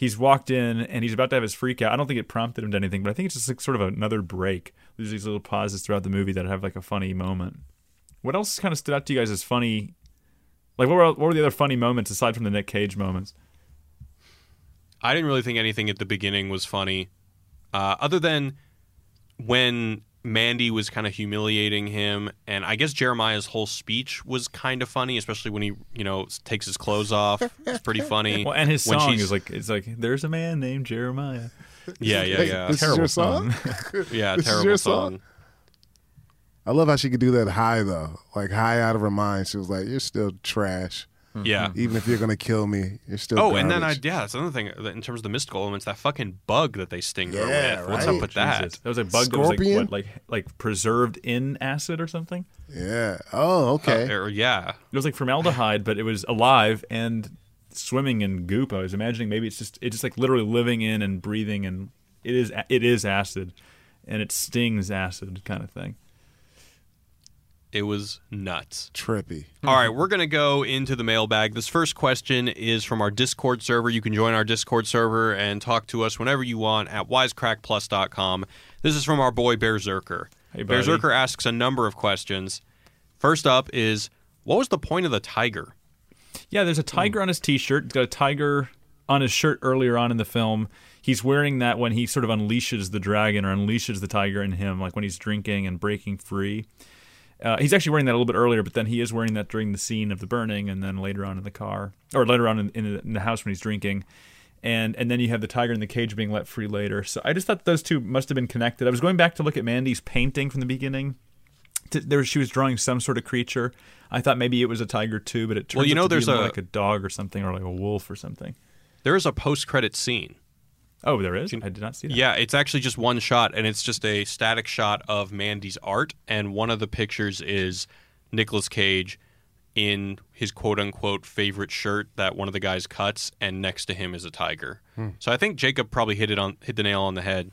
He's walked in and he's about to have his freak out. I don't think it prompted him to anything, but I think it's just like sort of another break. There's these little pauses throughout the movie that have like a funny moment. What else kind of stood out to you guys as funny? Like what were what were the other funny moments aside from the Nick Cage moments? I didn't really think anything at the beginning was funny, uh, other than when Mandy was kind of humiliating him, and I guess Jeremiah's whole speech was kind of funny, especially when he, you know, takes his clothes off. It's pretty funny. Well, and his When song is like it's like there's a man named Jeremiah. yeah, yeah, yeah, This is Terrible your song? yeah. this is Terrible your song. song? I love how she could do that high though, like high out of her mind. She was like, "You're still trash." Yeah. Even if you're gonna kill me, you're still. Oh, and then I garbage. yeah, that's another thing in terms of the mystical elements. That fucking bug that they sting her Yeah, with. What's right? up with that? Jesus. That was a bug that was like Scorpion? what, like like preserved in acid or something. Yeah. Oh, okay. Uh, or, yeah. It was like formaldehyde, but it was alive and swimming in goop. I was imagining maybe it's just it's just like literally living in and breathing, and it is it is acid, and it stings acid kind of thing. It was nuts. Trippy. All right, we're going to go into the mailbag. This first question is from our Discord server. You can join our Discord server and talk to us whenever you want at wisecrackplus.com. This is from our boy Bearzerker. Hey, buddy. Bearzerker asks a number of questions. First up is what was the point of the tiger? Yeah, there's a tiger on his T-shirt. He's got a tiger on his shirt earlier on in the film. He's wearing that when he sort of unleashes the dragon or unleashes the tiger in him, like when he's drinking and breaking free. Uh, he's actually wearing that a little bit earlier, but then he is wearing that during the scene of the burning, and then later on in the car, or later on in, in, the, in the house when he's drinking, and and then you have the tiger in the cage being let free later. So I just thought those two must have been connected. I was going back to look at Mandy's painting from the beginning. To, there, she was drawing some sort of creature. I thought maybe it was a tiger too, but it turns Well, you out know to be there's a- like a dog or something, or like a wolf or something. There is a post-credit scene. Oh, there is. I did not see that. Yeah, it's actually just one shot, and it's just a static shot of Mandy's art, and one of the pictures is Nicolas Cage in his quote-unquote favorite shirt that one of the guys cuts, and next to him is a tiger. Hmm. So I think Jacob probably hit it on hit the nail on the head,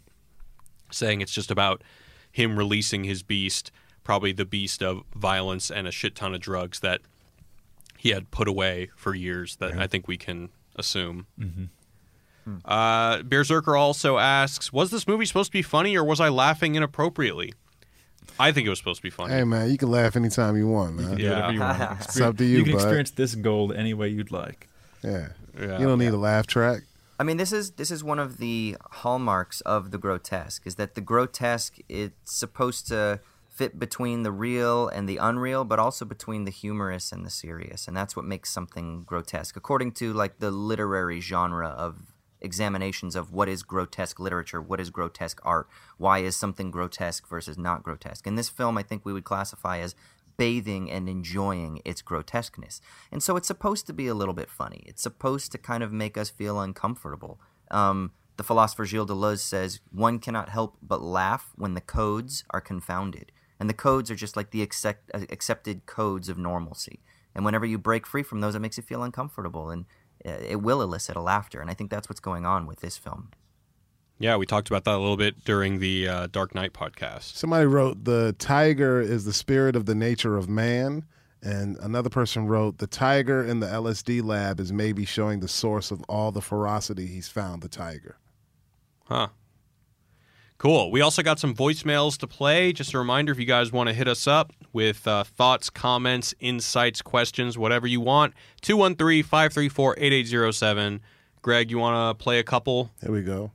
saying it's just about him releasing his beast, probably the beast of violence and a shit ton of drugs that he had put away for years. That I think we can assume. Mm-hmm. Uh, Berserker also asks, "Was this movie supposed to be funny, or was I laughing inappropriately?" I think it was supposed to be funny. Hey man, you can laugh anytime you want, man. Do Yeah. whatever you want. It's up to you, You can bud. experience this gold any way you'd like. Yeah. Yeah. You don't need a laugh track. I mean, this is this is one of the hallmarks of the grotesque. Is that the grotesque? It's supposed to fit between the real and the unreal, but also between the humorous and the serious, and that's what makes something grotesque, according to like the literary genre of examinations of what is grotesque literature, what is grotesque art, why is something grotesque versus not grotesque. In this film, I think we would classify as bathing and enjoying its grotesqueness. And so it's supposed to be a little bit funny. It's supposed to kind of make us feel uncomfortable. Um, the philosopher Gilles Deleuze says one cannot help but laugh when the codes are confounded. And the codes are just like the accept, uh, accepted codes of normalcy. And whenever you break free from those, it makes you feel uncomfortable. And it will elicit a laughter. And I think that's what's going on with this film. Yeah, we talked about that a little bit during the uh, Dark Knight podcast. Somebody wrote the tiger is the spirit of the nature of man, and another person wrote the tiger in the LSD lab is maybe showing the source of all the ferocity he's found. The tiger. Huh. Cool. We also got some voicemails to play. Just a reminder if you guys want to hit us up with uh, thoughts, comments, insights, questions, whatever you want, 213 534 8807. Greg, you want to play a couple? Here we go.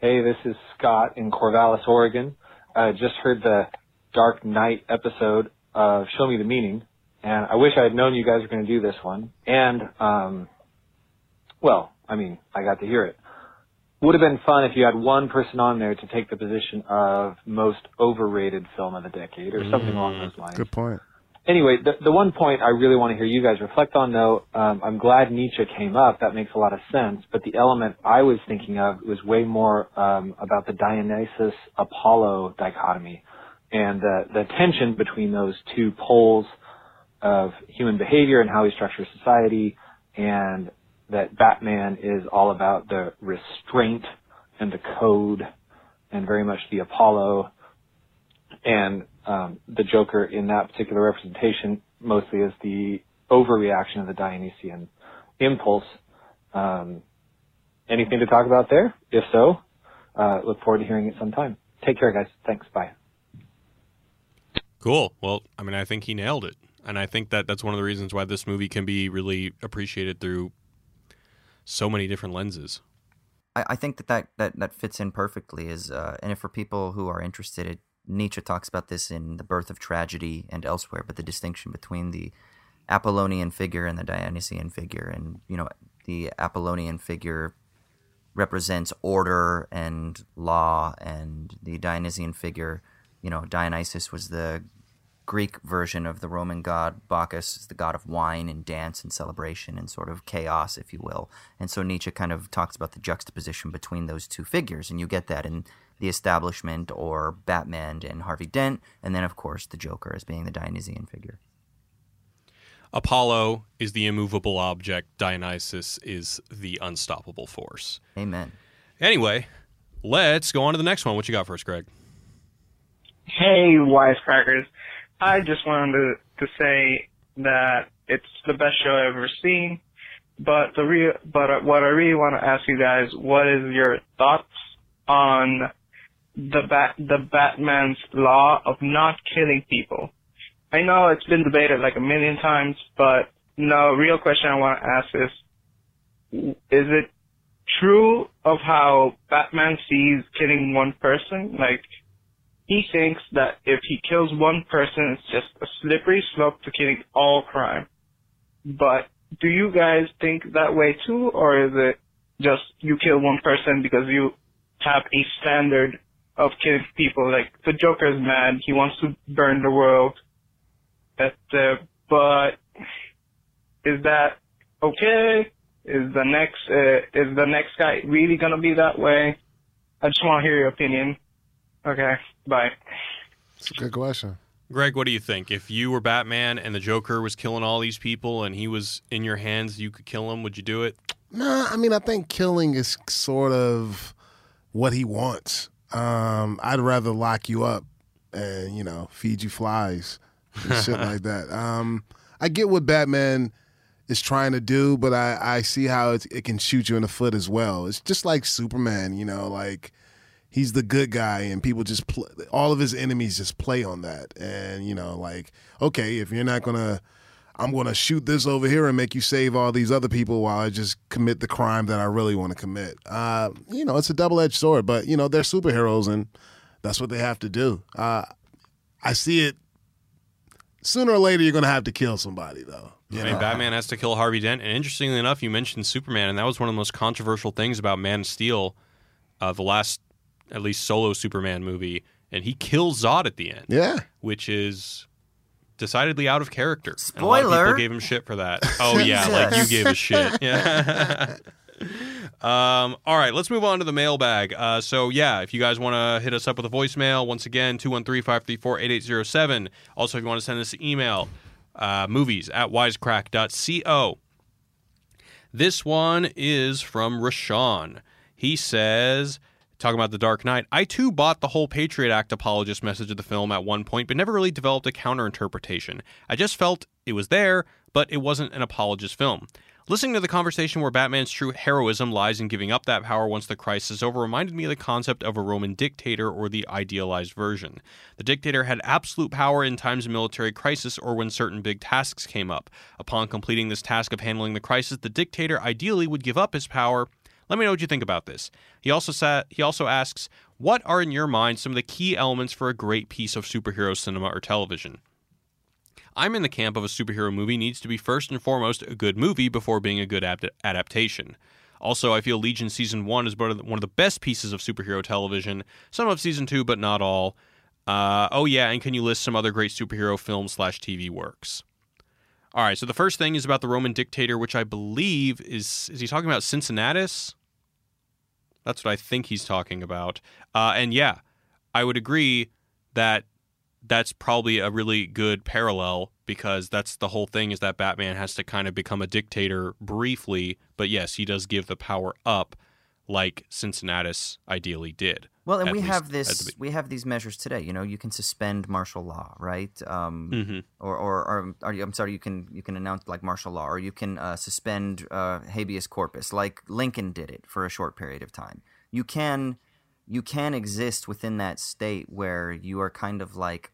Hey, this is Scott in Corvallis, Oregon. I just heard the Dark Knight episode of Show Me the Meaning, and I wish I had known you guys were going to do this one. And, um, well, I mean, I got to hear it. Would have been fun if you had one person on there to take the position of most overrated film of the decade or something along those lines Good point. anyway, the, the one point I really want to hear you guys reflect on, though, um, I'm glad Nietzsche came up. That makes a lot of sense. But the element I was thinking of was way more um, about the Dionysus Apollo dichotomy and the, the tension between those two poles of human behavior and how we structure society, and that Batman is all about the restraint and the code, and very much the Apollo and um, the Joker in that particular representation mostly is the overreaction of the Dionysian impulse. Um, anything to talk about there? If so, uh, look forward to hearing it sometime. Take care, guys. Thanks. Bye. Cool. Well, I mean, I think he nailed it. And I think that that's one of the reasons why this movie can be really appreciated through so many different lenses. I, I think that, that that that fits in perfectly. Is uh, and if for people who are interested, it, Nietzsche talks about this in *The Birth of Tragedy* and elsewhere. But the distinction between the Apollonian figure and the Dionysian figure, and you know, the Apollonian figure represents order and law, and the Dionysian figure, you know, Dionysus was the Greek version of the Roman god Bacchus is the god of wine and dance and celebration and sort of chaos, if you will. And so Nietzsche kind of talks about the juxtaposition between those two figures, and you get that in the establishment or Batman and Harvey Dent, and then of course the Joker as being the Dionysian figure. Apollo is the immovable object. Dionysus is the unstoppable force. Amen. Anyway, let's go on to the next one. What you got for us, Greg? Hey, wisecrackers. I just wanted to, to say that it's the best show I've ever seen. But the real, but what I really want to ask you guys, what is your thoughts on the bat, the Batman's law of not killing people? I know it's been debated like a million times, but no, real question I want to ask is, is it true of how Batman sees killing one person? Like, he thinks that if he kills one person, it's just a slippery slope to killing all crime. But do you guys think that way too, or is it just you kill one person because you have a standard of killing people? Like the Joker's mad, he wants to burn the world. Uh, but is that okay? Is the next uh, is the next guy really gonna be that way? I just want to hear your opinion. Okay, bye. It's a good question. Greg, what do you think? If you were Batman and the Joker was killing all these people and he was in your hands, you could kill him, would you do it? Nah, I mean, I think killing is sort of what he wants. Um, I'd rather lock you up and, you know, feed you flies and shit like that. Um, I get what Batman is trying to do, but I, I see how it, it can shoot you in the foot as well. It's just like Superman, you know, like he's the good guy and people just pl- all of his enemies just play on that and you know like okay if you're not gonna i'm gonna shoot this over here and make you save all these other people while i just commit the crime that i really want to commit uh, you know it's a double-edged sword but you know they're superheroes and that's what they have to do uh, i see it sooner or later you're gonna have to kill somebody though you I mean, know? Batman has to kill Harvey Dent. And interestingly enough, you mentioned Superman, and that was one of the most controversial things about Man of Steel, uh, the last, at least solo Superman movie. And he kills Zod at the end, yeah which is decidedly out of character. And a lot of Spoiler. people gave him shit for that. Oh, yeah, like you gave a shit. Yeah. Um, all right, let's move on to the mailbag. Uh, so, yeah, if you guys want to hit us up with a voicemail, once again, 213 534 8807. Also, if you want to send us an email, uh, movies at wisecrack.co. This one is from Rashawn. He says, talking about The Dark Knight, I too bought the whole Patriot Act apologist message of the film at one point, but never really developed a counter interpretation. I just felt it was there, but it wasn't an apologist film. Listening to the conversation where Batman's true heroism lies in giving up that power once the crisis is over reminded me of the concept of a Roman dictator or the idealized version. The dictator had absolute power in times of military crisis or when certain big tasks came up. Upon completing this task of handling the crisis, the dictator ideally would give up his power. Let me know what you think about this. He also he also asks, "What are in your mind some of the key elements for a great piece of superhero cinema or television?" I'm in the camp of a superhero movie needs to be first and foremost a good movie before being a good adapt- adaptation. Also, I feel Legion Season 1 is one of the- one of the best pieces of superhero television. Some of Season 2, but not all. Uh, oh, yeah, and can you list some other great superhero film slash TV works? All right, so the first thing is about the Roman dictator, which I believe is. Is he talking about Cincinnatus? That's what I think he's talking about. Uh, and yeah, I would agree that that's probably a really good parallel because that's the whole thing is that Batman has to kind of become a dictator briefly, but yes, he does give the power up like Cincinnatus ideally did. Well, and we least have this we have these measures today. You know, you can suspend martial law, right? Um, Mhm. Or, or, or, or you- I'm sorry, you can you can announce like martial law, or you can uh, suspend uh, habeas corpus, like Lincoln did it for a short period of time. You can you can exist within that state where you are kind of like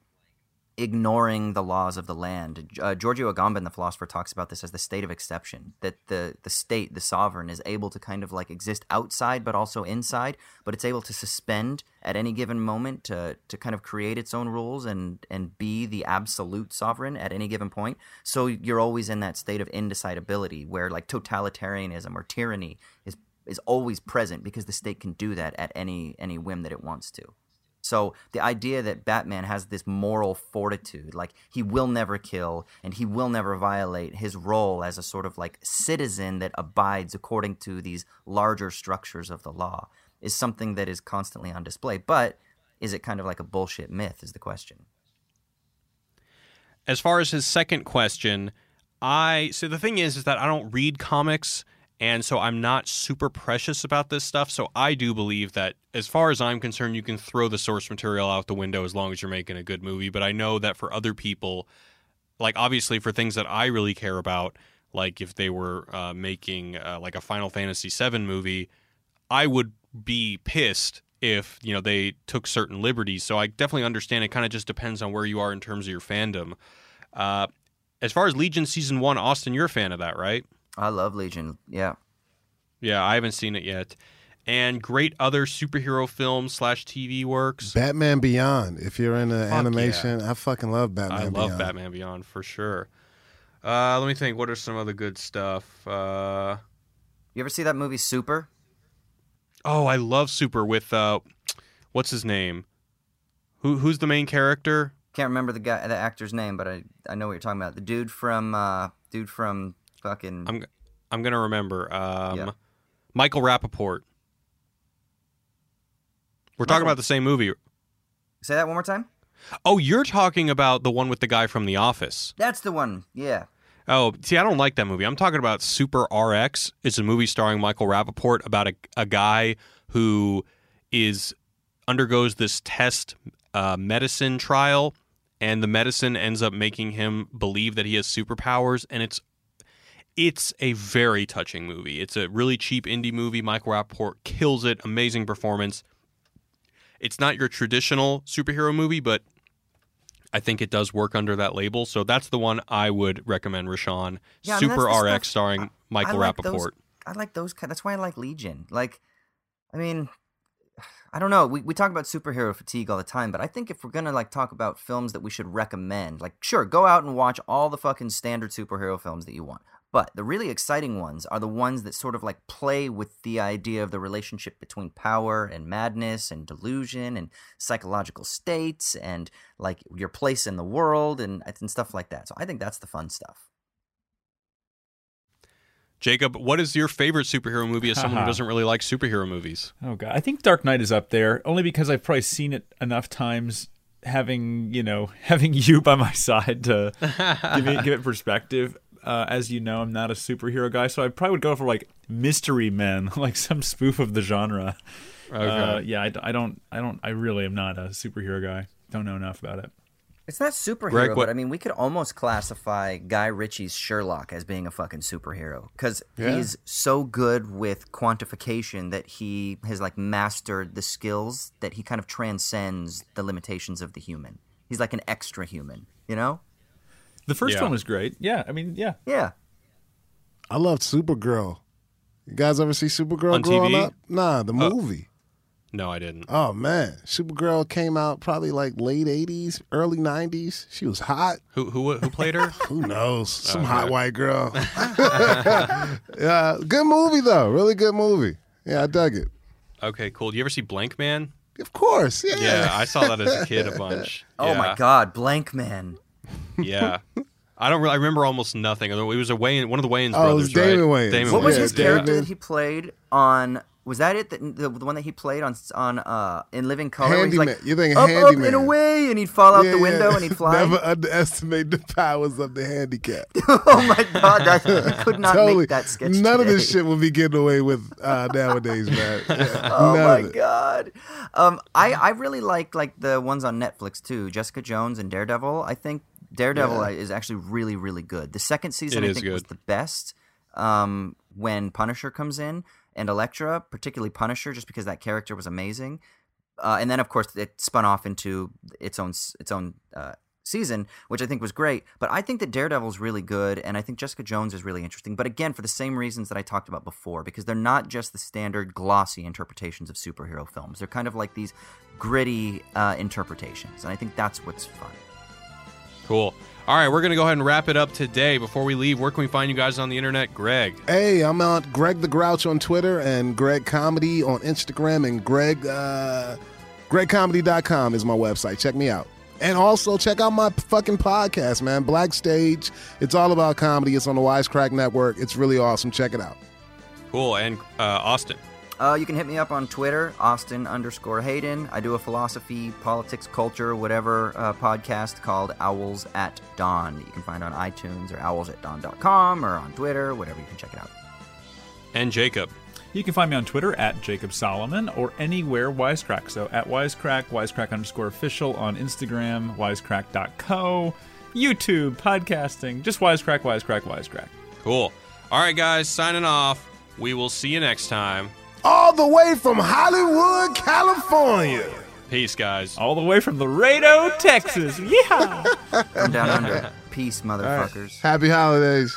ignoring the laws of the land. Uh, Giorgio Agamben, the philosopher, talks about this as the state of exception. That the the state, the sovereign, is able to kind of like exist outside, but also inside. But it's able to suspend at any given moment to to kind of create its own rules and and be the absolute sovereign at any given point. So you're always in that state of indecidability, where like totalitarianism or tyranny is is always present because the state can do that at any any whim that it wants to. So the idea that Batman has this moral fortitude, like he will never kill and he will never violate his role as a sort of like citizen that abides according to these larger structures of the law, is something that is constantly on display. But is it kind of like a bullshit myth? Is the question. As far as his second question, I so the thing is is that I don't read comics and so I'm not super precious about this stuff. So I do believe that as far as I'm concerned, you can throw the source material out the window as long as you're making a good movie. But I know that for other people, like obviously for things that I really care about, like if they were uh, making uh, like a Final Fantasy VII movie, I would be pissed if you know they took certain liberties. So I definitely understand. It kind of just depends on where you are in terms of your fandom. Uh, as far as Legion season one, Austin, you're a fan of that, right? I love Legion. Yeah. Yeah, I haven't seen it yet. And great other superhero films slash TV works. Batman Beyond. If you're into Fuck animation, I fucking love Batman I love Beyond. Batman Beyond for sure. Uh, let me think. What are some other good stuff? Uh, You ever see that movie Super? oh, I love Super with uh, what's his name? Who who's the main character? Can't remember the guy, the actor's name, but I I know what you're talking about. The dude from uh, dude from fucking. I'm I'm gonna remember. Um, Yeah. Michael Rapaport. We're talking about the same movie. Say that one more time. Oh, you're talking about the one with the guy from The Office. That's the one. Yeah. Oh, see, I don't like that movie. I'm talking about Super RX. It's a movie starring Michael Rapaport about a, a guy who is undergoes this test uh, medicine trial, and the medicine ends up making him believe that he has superpowers, and it's it's a very touching movie. It's a really cheap indie movie. Michael Rapaport kills it. Amazing performance. It's not your traditional superhero movie, but I think it does work under that label. So that's the one I would recommend, Rashawn. Yeah, I mean, Super RX stuff- starring Michael I like Rapaport. Those, I like those. That's why I like Legion. Like, I mean, I don't know. We we talk about superhero fatigue all the time, but I think if we're gonna like talk about films that we should recommend, like, sure, go out and watch all the fucking standard superhero films that you want. But the really exciting ones are the ones that sort of like play with the idea of the relationship between power and madness and delusion and psychological states and like your place in the world and, and stuff like that. So I think that's the fun stuff. Jacob, what is your favorite superhero movie as someone who doesn't really like superhero movies? Oh god, I think Dark Knight is up there only because I've probably seen it enough times, having you know having you by my side to give it give it perspective. Uh, as you know, I'm not a superhero guy, so I probably would go for like Mystery Men, like some spoof of the genre. Okay. Uh, yeah, I, I don't, I don't, I really am not a superhero guy. Don't know enough about it. It's not superhero, Greg, but I mean, we could almost classify Guy Ritchie's Sherlock as being a fucking superhero because Yeah. he's so good with quantification that he has like mastered the skills that he kind of transcends the limitations of the human. He's like an extra human, you know? The first Yeah. one was great. Yeah, I mean, yeah. Yeah. I loved Supergirl. You guys ever see Supergirl On growing TV? up? Nah, the uh, movie. no, I didn't. Oh man, Supergirl came out probably like late '80s, early '90s. She was hot. Who who who played her? Who knows? Oh, Some Okay. hot white girl. yeah, good movie though. Really good movie. Yeah, I dug it. okay, cool. Do you ever see Blankman? Of course. Yeah. Yeah, I saw that as a kid a bunch. Oh my God, Blankman. Yeah. I don't. Really, I remember almost nothing. Although it was a Wayne, one of the Wayans Oh, it was Damon right? Wayans. Damon What was his yeah. character David. that he played on? Was that it? That, the, the one that he played on on uh in Living Color? where he's Handyman. like, You're thinking up, up Handyman. and away, and he'd fall out Yeah, the yeah. window and he'd fly. Never underestimate the powers of the handicap. oh my god, that, you could not totally. make that sketch. None of this shit will be getting away with uh, nowadays, man. Yeah, Oh none my god. Um, I I really like like the ones on Netflix too. Jessica Jones and Daredevil. I think Daredevil Yeah. is actually really really good. The second season It I think was the best. Um, when Punisher comes in and Elektra, particularly Punisher, just because that character was amazing. Uh, and then of course it spun off into its own its own uh, season, which I think was great. But I think that Daredevil's really good, and I think Jessica Jones is really interesting. But again, for the same reasons that I talked about before, because they're not just the standard glossy interpretations of superhero films. They're kind of like these gritty uh, interpretations, and I think that's what's fun. Cool. All right, we're gonna go ahead and wrap it up today. Before we leave, where can we find you guys on the internet, Greg? Hey, I'm on Greg the Grouch on Twitter and Greg Comedy on Instagram and Greg uh, Greatcomedy.com is my website. Check me out. And also check out my fucking podcast, man. Black Stage. It's all about comedy. It's on the Wisecrack Network. It's really awesome. Check it out. Cool. And uh, Austin. Uh, you can hit me up on Twitter, Austin underscore Hayden. I do a philosophy, politics, culture, whatever uh, podcast called Owls at Dawn. that You can find on iTunes or owlsatdawn.com or on Twitter, whatever. You can check it out. And Jacob. You can find me on Twitter at Jacob Solomon or anywhere Wisecrack. So at Wisecrack, Wisecrack underscore official on Instagram, wisecrack.co, YouTube, podcasting, just Wisecrack, Wisecrack, Wisecrack. Cool. All right, guys, signing off. We will see you next time. All the way from Hollywood, California. Peace, guys. All the way from Laredo, Texas. Yeah. Come down under. Peace, motherfuckers. Happy holidays.